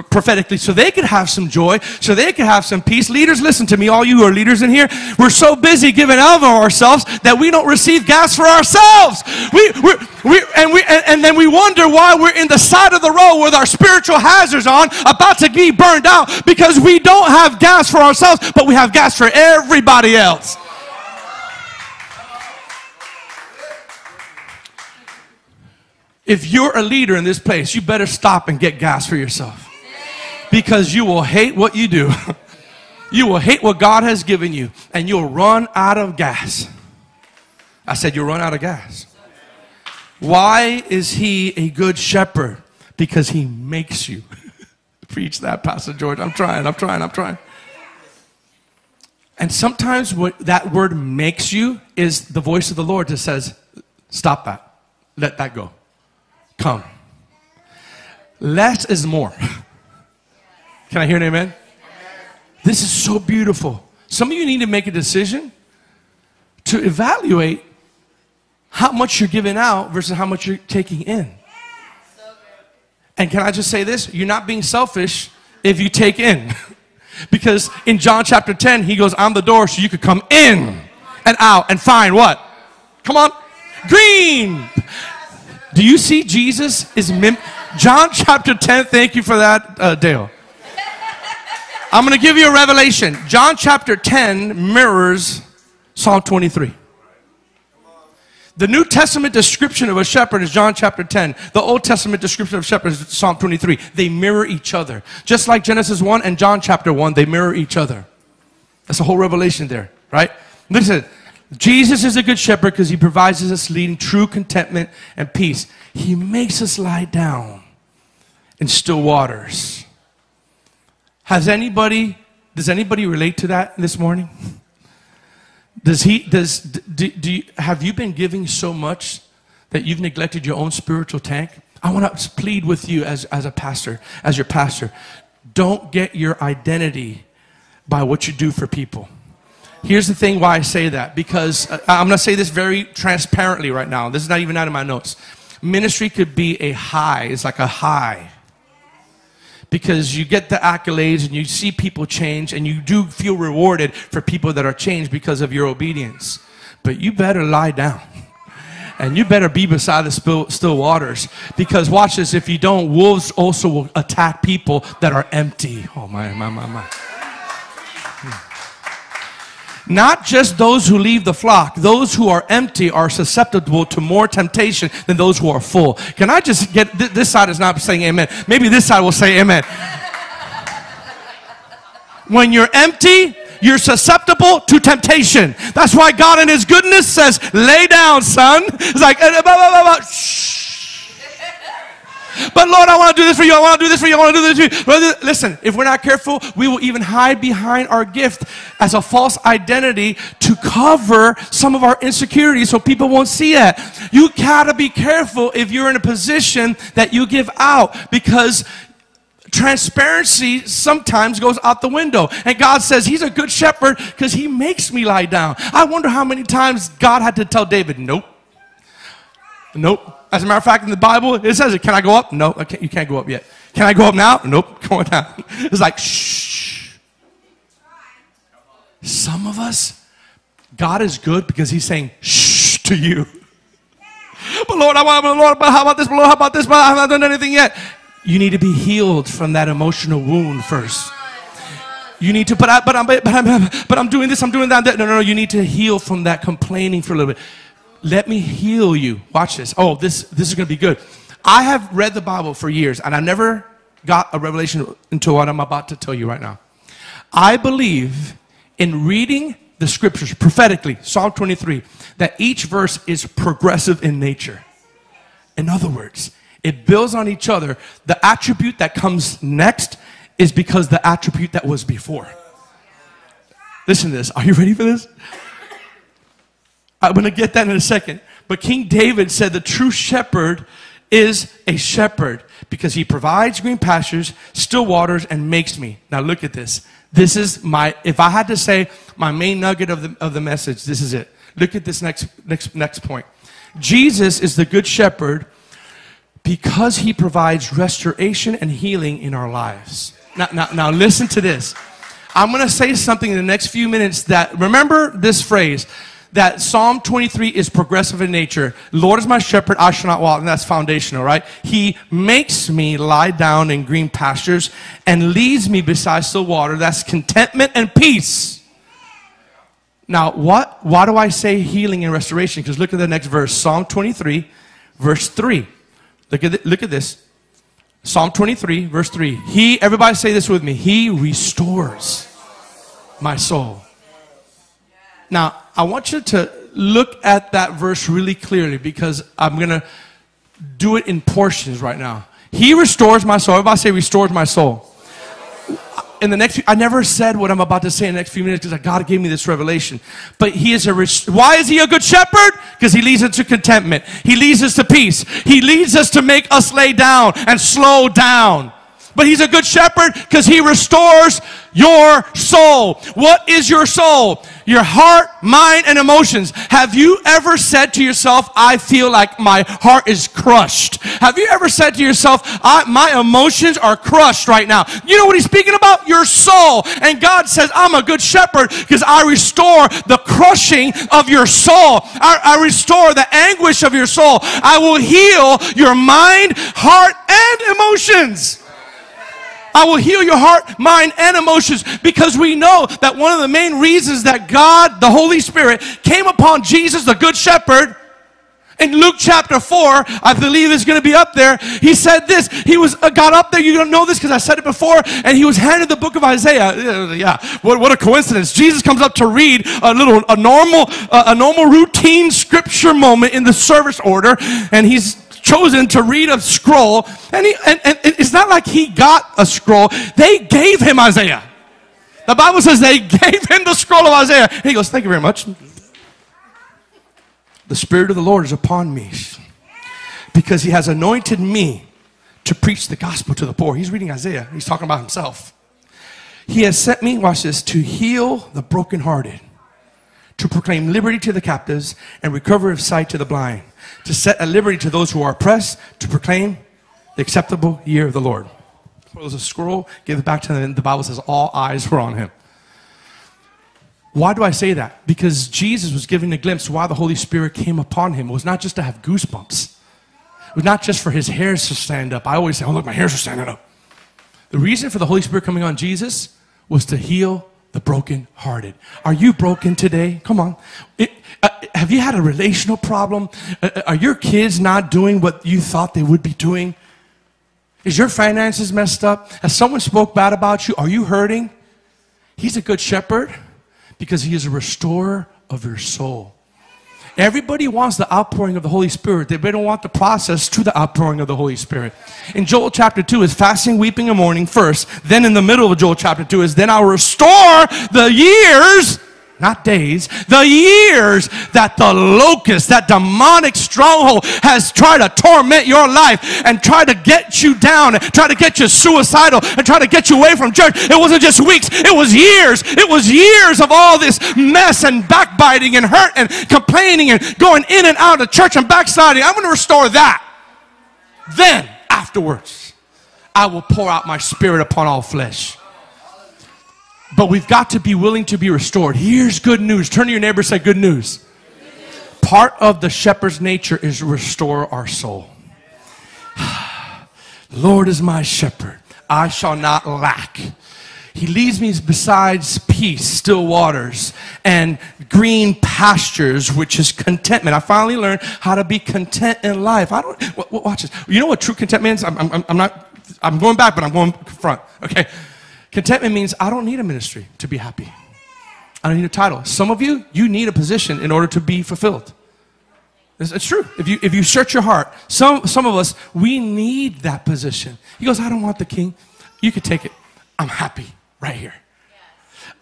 prophetically so they could have some joy so they could have some peace. Leaders listen to me all you who are leaders in here. We're so busy giving of ourselves that we don't receive gas for ourselves. We, we, we and we and, and then we wonder why we're in the side of the road with our spiritual hazards on about to be burned out because we don't have gas for ourselves but we have gas for everybody else If you're a leader in this place, you better stop and get gas for yourself. Because you will hate what you do. you will hate what God has given you, and you'll run out of gas. I said, You'll run out of gas. Why is he a good shepherd? Because he makes you. Preach that, Pastor George. I'm trying, I'm trying, I'm trying. And sometimes what that word makes you is the voice of the Lord that says, Stop that. Let that go. Come. Less is more. Can I hear an amen? This is so beautiful. Some of you need to make a decision to evaluate how much you're giving out versus how much you're taking in. And can I just say this? You're not being selfish if you take in. because in John chapter 10, he goes, I'm the door so you could come in and out and find what? Come on. Green. Do you see Jesus is mim- John chapter 10? Thank you for that, uh, Dale. I'm going to give you a revelation. John chapter 10 mirrors Psalm 23. The New Testament description of a shepherd is John chapter 10. The Old Testament description of shepherd is Psalm 23. They mirror each other. Just like Genesis 1 and John chapter 1, they mirror each other. That's a whole revelation there, right? Listen, Jesus is a good shepherd because he provides us leading true contentment and peace. He makes us lie down in still waters. Has anybody, does anybody relate to that this morning? Does he, does, do, do you, have you been giving so much that you've neglected your own spiritual tank? I want to plead with you as, as a pastor, as your pastor. Don't get your identity by what you do for people. Here's the thing why I say that because uh, I'm going to say this very transparently right now. This is not even out of my notes. Ministry could be a high, it's like a high. Because you get the accolades and you see people change, and you do feel rewarded for people that are changed because of your obedience. But you better lie down. And you better be beside the still, still waters. Because watch this, if you don't, wolves also will attack people that are empty. Oh, my, my, my, my. Not just those who leave the flock, those who are empty are susceptible to more temptation than those who are full. Can I just get th- this side is not saying amen. Maybe this side will say amen. when you're empty, you're susceptible to temptation. That's why God in His goodness says, lay down, son. It's like, uh, blah, blah, shh. But Lord, I want to do this for you. I want to do this for you. I want to do this for you. Listen, if we're not careful, we will even hide behind our gift as a false identity to cover some of our insecurities so people won't see it. You gotta be careful if you're in a position that you give out because transparency sometimes goes out the window. And God says he's a good shepherd because he makes me lie down. I wonder how many times God had to tell David, nope. Nope. As a matter of fact, in the Bible, it says it. Can I go up? No, you can't go up yet. Can I go up now? Nope, going down. It's like, shh. Some of us, God is good because he's saying, shh to you. But Lord, I want, Lord, but how about this? Lord, how about this? But I haven't done anything yet. You need to be healed from that emotional wound first. You need to, but, I, but, I'm, but, I'm, but I'm doing this, I'm doing that. No, no, no. You need to heal from that complaining for a little bit. Let me heal you. Watch this. Oh, this, this is going to be good. I have read the Bible for years and I never got a revelation into what I'm about to tell you right now. I believe in reading the scriptures prophetically, Psalm 23, that each verse is progressive in nature. In other words, it builds on each other. The attribute that comes next is because the attribute that was before. Listen to this. Are you ready for this? I'm going to get that in a second. But King David said the true shepherd is a shepherd because he provides green pastures, still waters, and makes me. Now look at this. This is my, if I had to say my main nugget of the, of the message, this is it. Look at this next, next, next point. Jesus is the good shepherd because he provides restoration and healing in our lives. Now, now, now listen to this. I'm going to say something in the next few minutes that, remember this phrase, that Psalm 23 is progressive in nature. Lord is my shepherd, I shall not walk. And that's foundational, right? He makes me lie down in green pastures and leads me beside still water. That's contentment and peace. Now, what, why do I say healing and restoration? Because look at the next verse, Psalm 23, verse 3. Look at, the, look at this. Psalm 23, verse 3. He, everybody say this with me. He restores my soul. Now, I want you to look at that verse really clearly because I'm going to do it in portions right now. He restores my soul. Everybody say restores my soul. In the next I never said what I'm about to say in the next few minutes because God gave me this revelation. But he is a, why is he a good shepherd? Because he leads us to contentment. He leads us to peace. He leads us to make us lay down and slow down. But he's a good shepherd because he restores your soul. What is your soul? Your heart, mind, and emotions. Have you ever said to yourself, I feel like my heart is crushed? Have you ever said to yourself, my emotions are crushed right now? You know what he's speaking about? Your soul. And God says, I'm a good shepherd because I restore the crushing of your soul. I, I restore the anguish of your soul. I will heal your mind, heart, and emotions. I will heal your heart, mind, and emotions because we know that one of the main reasons that God, the Holy Spirit, came upon Jesus, the Good Shepherd, in Luke chapter 4, I believe is going to be up there. He said this. He was uh, got up there. You don't know this because I said it before. And he was handed the book of Isaiah. yeah, what, what a coincidence. Jesus comes up to read a little, a normal, uh, a normal routine scripture moment in the service order. And he's chosen to read a scroll, and, he, and, and it's not like he got a scroll, they gave him Isaiah. The Bible says they gave him the scroll of Isaiah. And he goes, Thank you very much. The Spirit of the Lord is upon me because he has anointed me to preach the gospel to the poor. He's reading Isaiah, he's talking about himself. He has sent me, watch this, to heal the brokenhearted to proclaim liberty to the captives and recovery of sight to the blind, to set at liberty to those who are oppressed, to proclaim the acceptable year of the Lord. Close a scroll, give it back to them. The Bible says all eyes were on him. Why do I say that? Because Jesus was giving a glimpse why the Holy Spirit came upon him. It was not just to have goosebumps. It was not just for his hairs to stand up. I always say, oh, look, my hairs are standing up. The reason for the Holy Spirit coming on Jesus was to heal the brokenhearted. Are you broken today? Come on. It, uh, have you had a relational problem? Uh, uh, are your kids not doing what you thought they would be doing? Is your finances messed up? Has someone spoke bad about you? Are you hurting? He's a good shepherd because he is a restorer of your soul. Everybody wants the outpouring of the Holy Spirit. They don't want the process to the outpouring of the Holy Spirit. In Joel chapter 2 is fasting, weeping, and mourning first. Then in the middle of Joel chapter 2 is then I'll restore the years not days, the years that the locust, that demonic stronghold has tried to torment your life and try to get you down, and try to get you suicidal, and try to get you away from church. It wasn't just weeks, it was years. It was years of all this mess and backbiting and hurt and complaining and going in and out of church and backsliding. I'm going to restore that. Then, afterwards, I will pour out my spirit upon all flesh. But we've got to be willing to be restored. Here's good news. Turn to your neighbor say, Good news. Part of the shepherd's nature is restore our soul. Lord is my shepherd. I shall not lack. He leads me besides peace, still waters, and green pastures, which is contentment. I finally learned how to be content in life. I don't, watch this. You know what true contentment is? I'm, I'm, I'm not, I'm going back, but I'm going front. Okay. Contentment means I don't need a ministry to be happy. I don't need a title. Some of you, you need a position in order to be fulfilled. It's, it's, true. If you, if you search your heart, some, some of us, we need that position. He goes, I don't want the king. You could take it. I'm happy right here.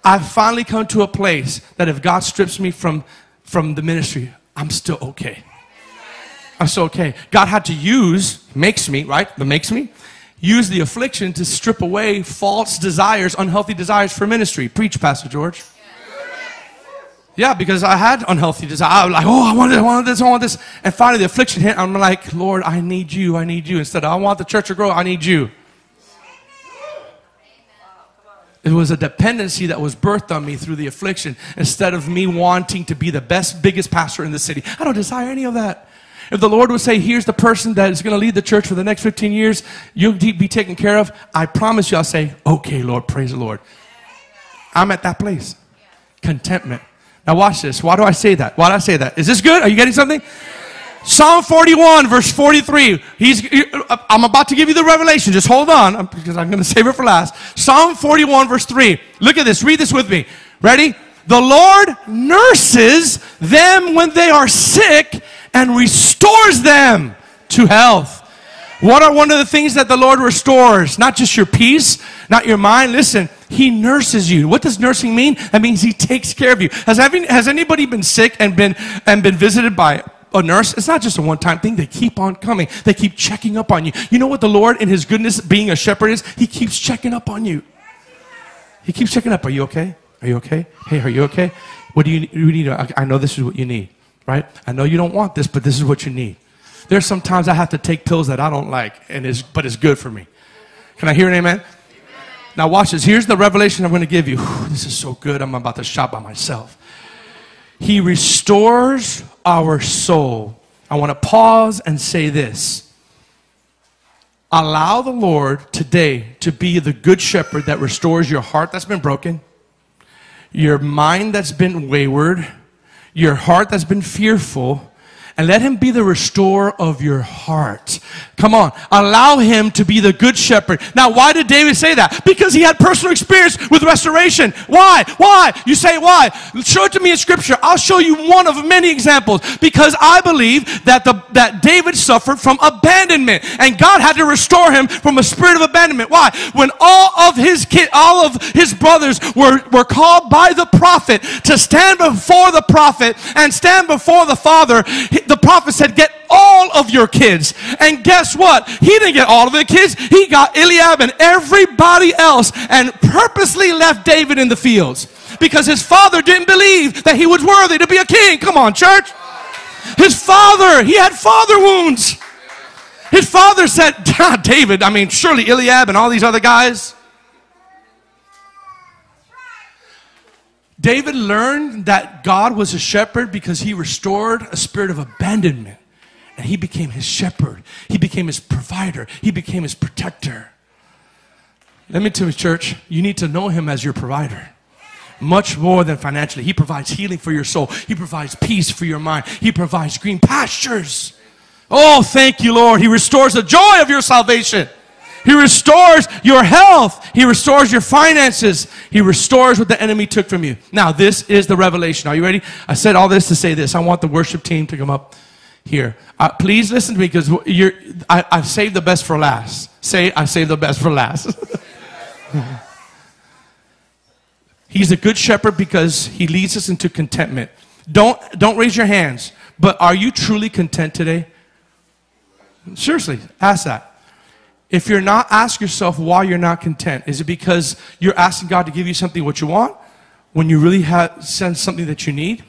I've finally come to a place that if God strips me from, from the ministry, I'm still okay. I'm still okay. God had to use, makes me, right? The makes me, use the affliction to strip away false desires, unhealthy desires for ministry. Preach, Pastor George. Yeah, because I had unhealthy desires. I was like, oh, I want this, I want this, I want this. And finally, the affliction hit. I'm like, Lord, I need you, I need you. Instead of, I want the church to grow, I need you. It was a dependency that was birthed on me through the affliction instead of me wanting to be the best, biggest pastor in the city. I don't desire any of that. If the Lord would say, here's the person that is going to lead the church for the next 15 years, you'll be taken care of, I promise you, I'll say, okay, Lord, praise the Lord. I'm at that place. Contentment. Now, watch this. Why do I say that? Why do I say that? Is this good? Are you getting something? Psalm 41, verse 43. He's, uh, I'm about to give you the revelation. Just hold on because I'm going to save it for last. Psalm 41, verse 3. Look at this. Read this with me. Ready? The Lord nurses them when they are sick and restores them to health. What are one of the things that the Lord restores? Not just your peace, not your mind. Listen, He nurses you. What does nursing mean? That means He takes care of you. Has, has anybody been sick and been, and been visited by a nurse? It's not just a one time thing. They keep on coming, they keep checking up on you. You know what the Lord, in His goodness, being a shepherd, is? He keeps checking up on you. He keeps checking up. Are you okay? Are you okay? Hey, are you okay? What do you, you need? I know this is what you need right? I know you don't want this, but this is what you need. There's sometimes I have to take pills that I don't like, and it's, but it's good for me. Can I hear an amen? Now, watch this. Here's the revelation I'm going to give you. this is so good. I'm about to shout by myself. He restores our soul. I want to pause and say this. Allow the Lord today to be the good shepherd that restores your heart that's been broken, your mind that's been wayward, your heart that's been fearful, and let him be the restorer of your heart. Come on. Allow him to be the good shepherd. Now, why did David say that? Because he had personal experience with restoration. Why? Why? You say why? Show it to me in scripture. I'll show you one of many examples. Because I believe that the that David suffered from abandonment and God had to restore him from a spirit of abandonment. Why? When all of his kid, all of his brothers were, were called by the prophet to stand before the prophet and stand before the father, the prophet said, Get all of your kids. And guess what? He didn't get all of the kids. He got Eliab and everybody else and purposely left David in the fields Because his father didn't believe that he was worthy to be a king. Come on, church. His father, he had father wounds. His father said, David, I mean, surely Eliab and all these other guys. David learned that God was a shepherd because he restored a spirit of abandonment. And he became his shepherd. He became his provider. He became his protector. Let me tell you, church, you need to know him as your provider. Much more than financially. He provides healing for your soul. He provides peace for your mind. He provides green pastures. Oh, thank you, Lord. He restores the joy of your salvation. He restores your health. He restores your finances. He restores what the enemy took from you. Now, this is the revelation. Are you ready? I said all this to say this. I want the worship team to come up here. Uh, please listen to me because you're, I, I've saved the best for last. Say, I saved the best for last. He's a good shepherd because he leads us into contentment. Don't, don't raise your hands, but are you truly content today? Seriously, ask that. If you're not, ask yourself why you're not content. Is it because you're asking God to give you something what you want when you really have sense something that you need?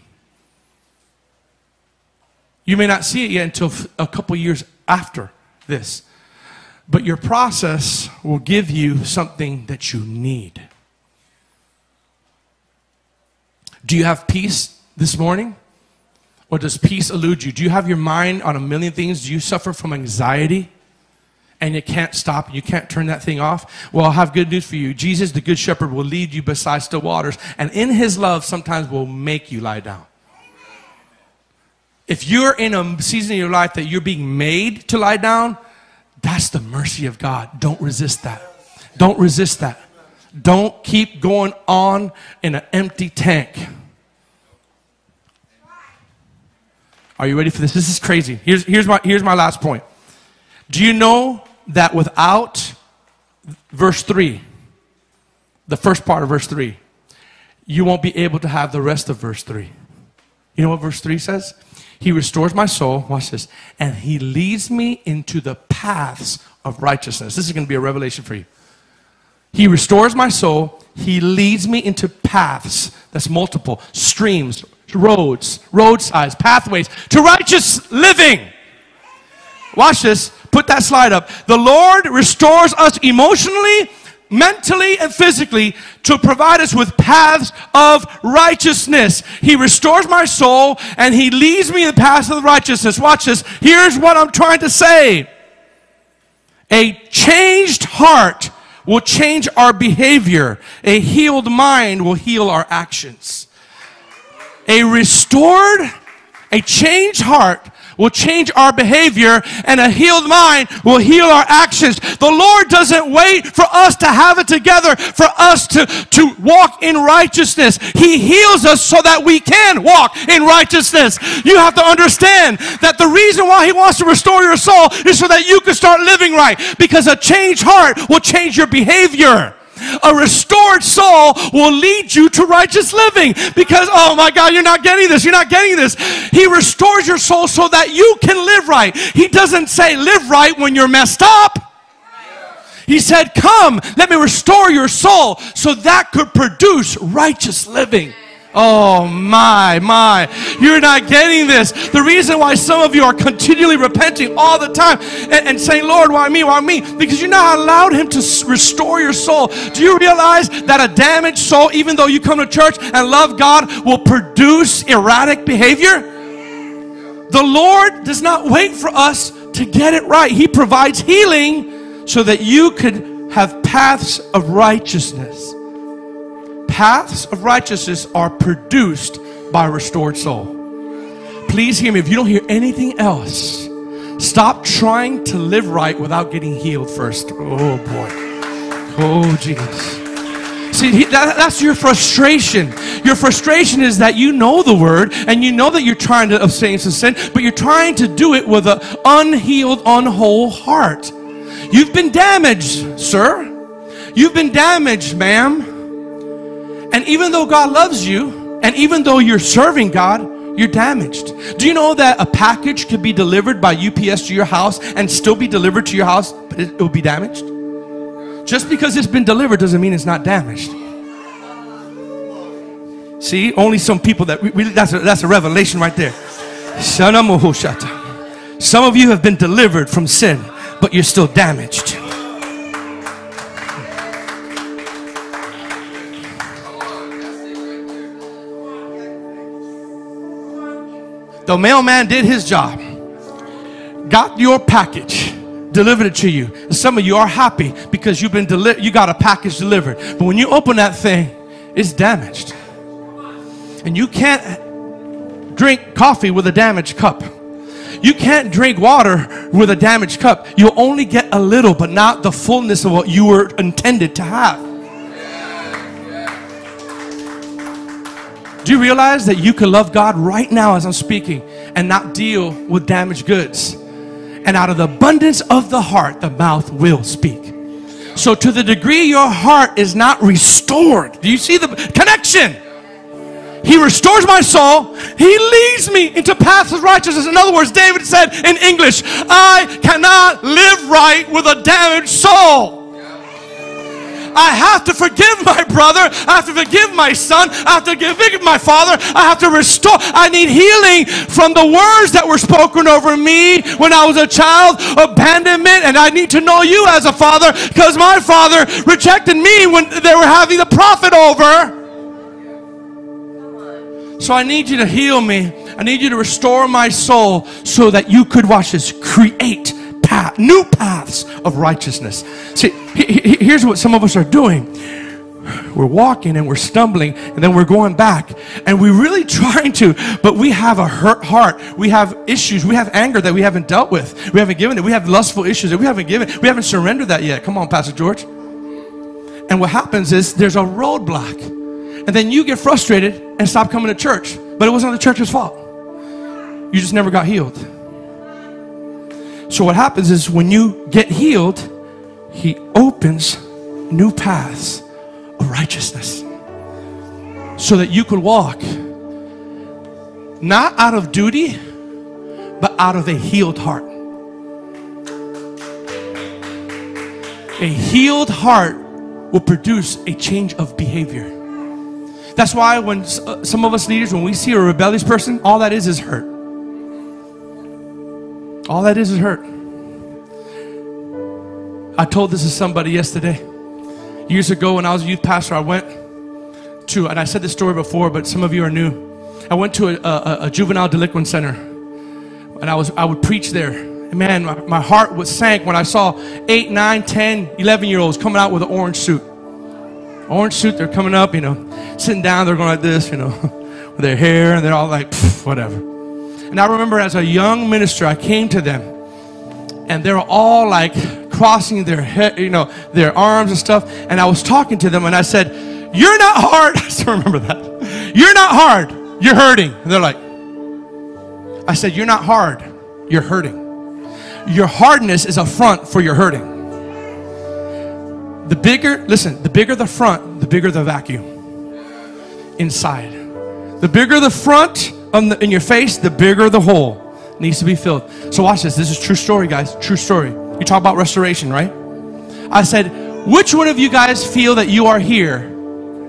You may not see it yet until a couple years after this. But your process will give you something that you need. Do you have peace this morning? Or does peace elude you? Do you have your mind on a million things? Do you suffer from anxiety? And you can't stop, and you can't turn that thing off, well, i have good news for you. Jesus, the Good Shepherd, will lead you beside still waters, and in His love, sometimes will make you lie down. If you're in a season of your life that you're being made to lie down, that's the mercy of God. Don't resist that. Don't resist that. Don't keep going on in an empty tank. Are you ready for this? This is crazy. Here's, here's, my, here's my last point. Do you know that without verse 3, the first part of verse 3, you won't be able to have the rest of verse 3. You know what verse 3 says? He restores my soul, watch this, and he leads me into the paths of righteousness. This is going to be a revelation for you. He restores my soul, he leads me into paths, that's multiple, streams, roads, roadsides, pathways to righteous living. Watch this. Put that slide up. The Lord restores us emotionally, mentally, and physically to provide us with paths of righteousness. He restores my soul and He leads me in the paths of righteousness. Watch this. Here's what I'm trying to say. A changed heart will change our behavior. A healed mind will heal our actions. A restored, a changed heart will change our behavior and a healed mind will heal our actions. The Lord doesn't wait for us to have it together, for us to, to walk in righteousness. He heals us so that we can walk in righteousness. You have to understand that the reason why He wants to restore your soul is so that you can start living right because a changed heart will change your behavior. A restored soul will lead you to righteous living because, oh my God, you're not getting this. You're not getting this. He restores your soul so that you can live right. He doesn't say live right when you're messed up. He said, Come, let me restore your soul so that could produce righteous living. Oh my, my. You're not getting this. The reason why some of you are continually repenting all the time and, and, saying, Lord, why me? Why me? Because you're not allowed Him to restore your soul. Do you realize that a damaged soul, even though you come to church and love God, will produce erratic behavior? The Lord does not wait for us to get it right. He provides healing so that you could have paths of righteousness paths of righteousness are produced by restored soul. Please hear me. If you don't hear anything else, stop trying to live right without getting healed first. Oh boy. Oh Jesus. See, that, that's your frustration. Your frustration is that you know the word and you know that you're trying to abstain from sin, but you're trying to do it with an unhealed, unwhole heart. You've been damaged, sir. You've been damaged, ma'am. And even though God loves you, and even though you're serving God, you're damaged. Do you know that a package could be delivered by UPS to your house and still be delivered to your house, but it, will be damaged? Just because it's been delivered doesn't mean it's not damaged. See, only some people that we, we, that's, a, that's a revelation right there. Some of you have been delivered from sin, but you're still damaged. The mailman did his job, got your package, delivered it to you. And some of you are happy because you've been deli- you got a package delivered. But when you open that thing, it's damaged. And you can't drink coffee with a damaged cup. You can't drink water with a damaged cup. You'll only get a little, but not the fullness of what you were intended to have. Do you realize that you can love God right now as I'm speaking and not deal with damaged goods? And out of the abundance of the heart, the mouth will speak. So, to the degree your heart is not restored, do you see the connection? He restores my soul. He leads me into paths of righteousness. In other words, David said in English, I cannot live right with a damaged soul. I have to forgive my brother. I have to forgive my son. I have to forgive my father. I have to restore. I need healing from the words that were spoken over me when I was a child, abandonment, and I need to know you as a father because my father rejected me when they were having the prophet over. So I need you to heal me. I need you to restore my soul so that you could watch this create path, new paths of righteousness. See, here's what some of us are doing. We're walking and we're stumbling and then we're going back and we're really trying to, but we have a hurt heart. We have issues. We have anger that we haven't dealt with. We haven't given it. We have lustful issues that we haven't given. We haven't surrendered that yet. Come on, Pastor George. And what happens is there's a roadblock. And then you get frustrated and stop coming to church. But it wasn't the church's fault. You just never got healed. So what happens is when you get healed, he opens new paths of righteousness so that you could walk not out of duty, but out of a healed heart. A healed heart will produce a change of behavior. That's why when uh, some of us leaders, when we see a rebellious person, all that is is hurt. All that is is hurt. I told this to somebody yesterday. Years ago, when I was a youth pastor, I went to, and I said this story before, but some of you are new. I went to a, a, a juvenile delinquent center, and I was I would preach there. And man, my, my heart was sank when I saw 8, 9, 10, 11 year olds coming out with an orange suit. Orange suit, they're coming up, you know, sitting down, they're going like this, you know, with their hair, and they're all like, whatever. And I remember as a young minister, I came to them and they were all like crossing their head, you know, their arms and stuff. And I was talking to them and I said, You're not hard. I still remember that. You're not hard. You're hurting. And they're like, I said, You're not hard. You're hurting. Your hardness is a front for your hurting. The bigger, listen, the bigger the front, the bigger the vacuum inside. The bigger the front, the, in your face, the bigger the hole needs to be filled. So watch this. This is true story, guys. True story. You talk about restoration, right? I said, which one of you guys feel that you are here?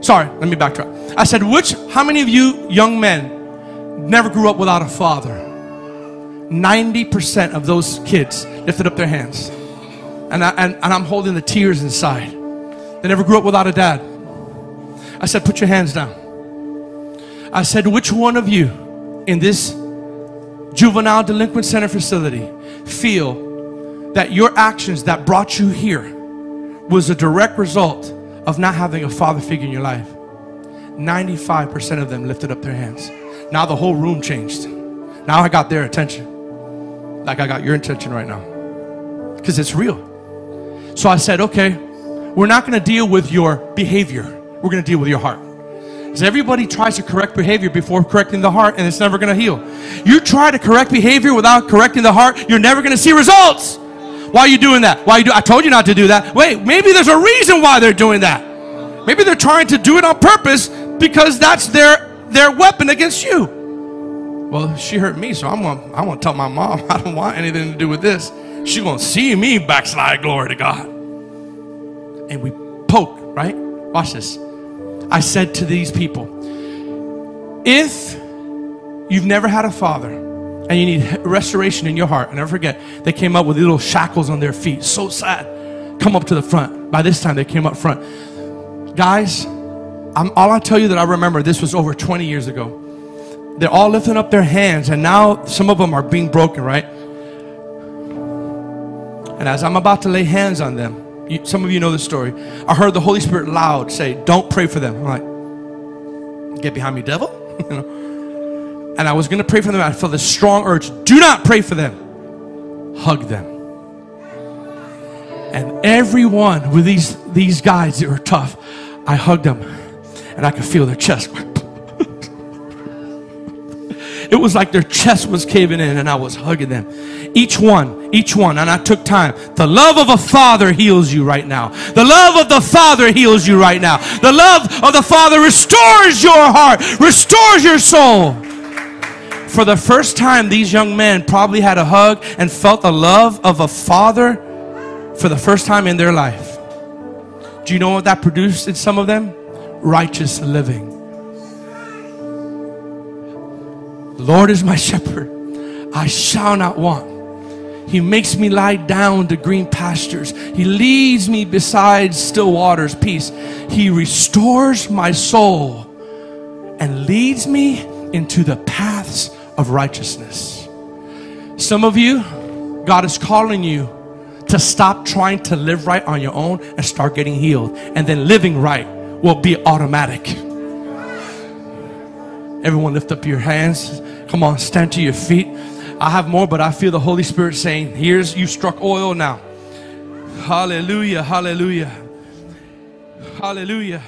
Sorry, let me backtrack. I said, which, how many of you young men never grew up without a father? 90% of those kids lifted up their hands. And, I, and, and I'm holding the tears inside. They never grew up without a dad. I said, put your hands down. I said, which one of you in this juvenile delinquent center facility feel that your actions that brought you here was a direct result of not having a father figure in your life? 95% of them lifted up their hands. Now the whole room changed. Now I got their attention. Like I got your attention right now. Because it's real. So I said, okay, we're not going to deal with your behavior. We're going to deal with your heart. Because everybody tries to correct behavior before correcting the heart, and it's never going to heal. You try to correct behavior without correcting the heart, you're never going to see results. Why are you doing that? Why you do? I told you not to do that. Wait, maybe there's a reason why they're doing that. Maybe they're trying to do it on purpose because that's their their weapon against you. Well, she hurt me, so I'm gonna I'm gonna tell my mom I don't want anything to do with this. She's gonna see me backslide. Glory to God. And we poke, right? Watch this. I said to these people, If you've never had a father and you need restoration in your heart, and never forget, they came up with little shackles on their feet. So sad. Come up to the front. By this time, they came up front. Guys, I'm, all I tell you that I remember, this was over 20 years ago. They're all lifting up their hands, and now some of them are being broken, right? And as I'm about to lay hands on them, you, some of you know the story. I heard the Holy Spirit loud say, Don't pray for them. I'm like, Get behind me, devil. you know? And I was going to pray for them. I felt this strong urge do not pray for them, hug them. And everyone with these, these guys that were tough, I hugged them and I could feel their chest. It was like their chest was caving in and I was hugging them. Each one, each one, and I took time. The love of a father heals you right now. The love of the father heals you right now. The love of the father restores your heart, restores your soul. For the first time, these young men probably had a hug and felt the love of a father for the first time in their life. Do you know what that produced in some of them? Righteous living. The Lord is my shepherd, I shall not want. He makes me lie down to green pastures. He leads me beside still waters, peace. He restores my soul and leads me into the paths of righteousness. Some of you, God is calling you to stop trying to live right on your own and start getting healed. And then living right will be automatic. Everyone, lift up your hands. Come on, stand to your feet. I have more, but I feel the Holy Spirit saying, Here's you struck oil now. Hallelujah, hallelujah, hallelujah.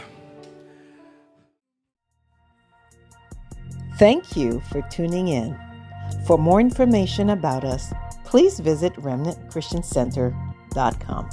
Thank you for tuning in. For more information about us, please visit remnantchristiancenter.com.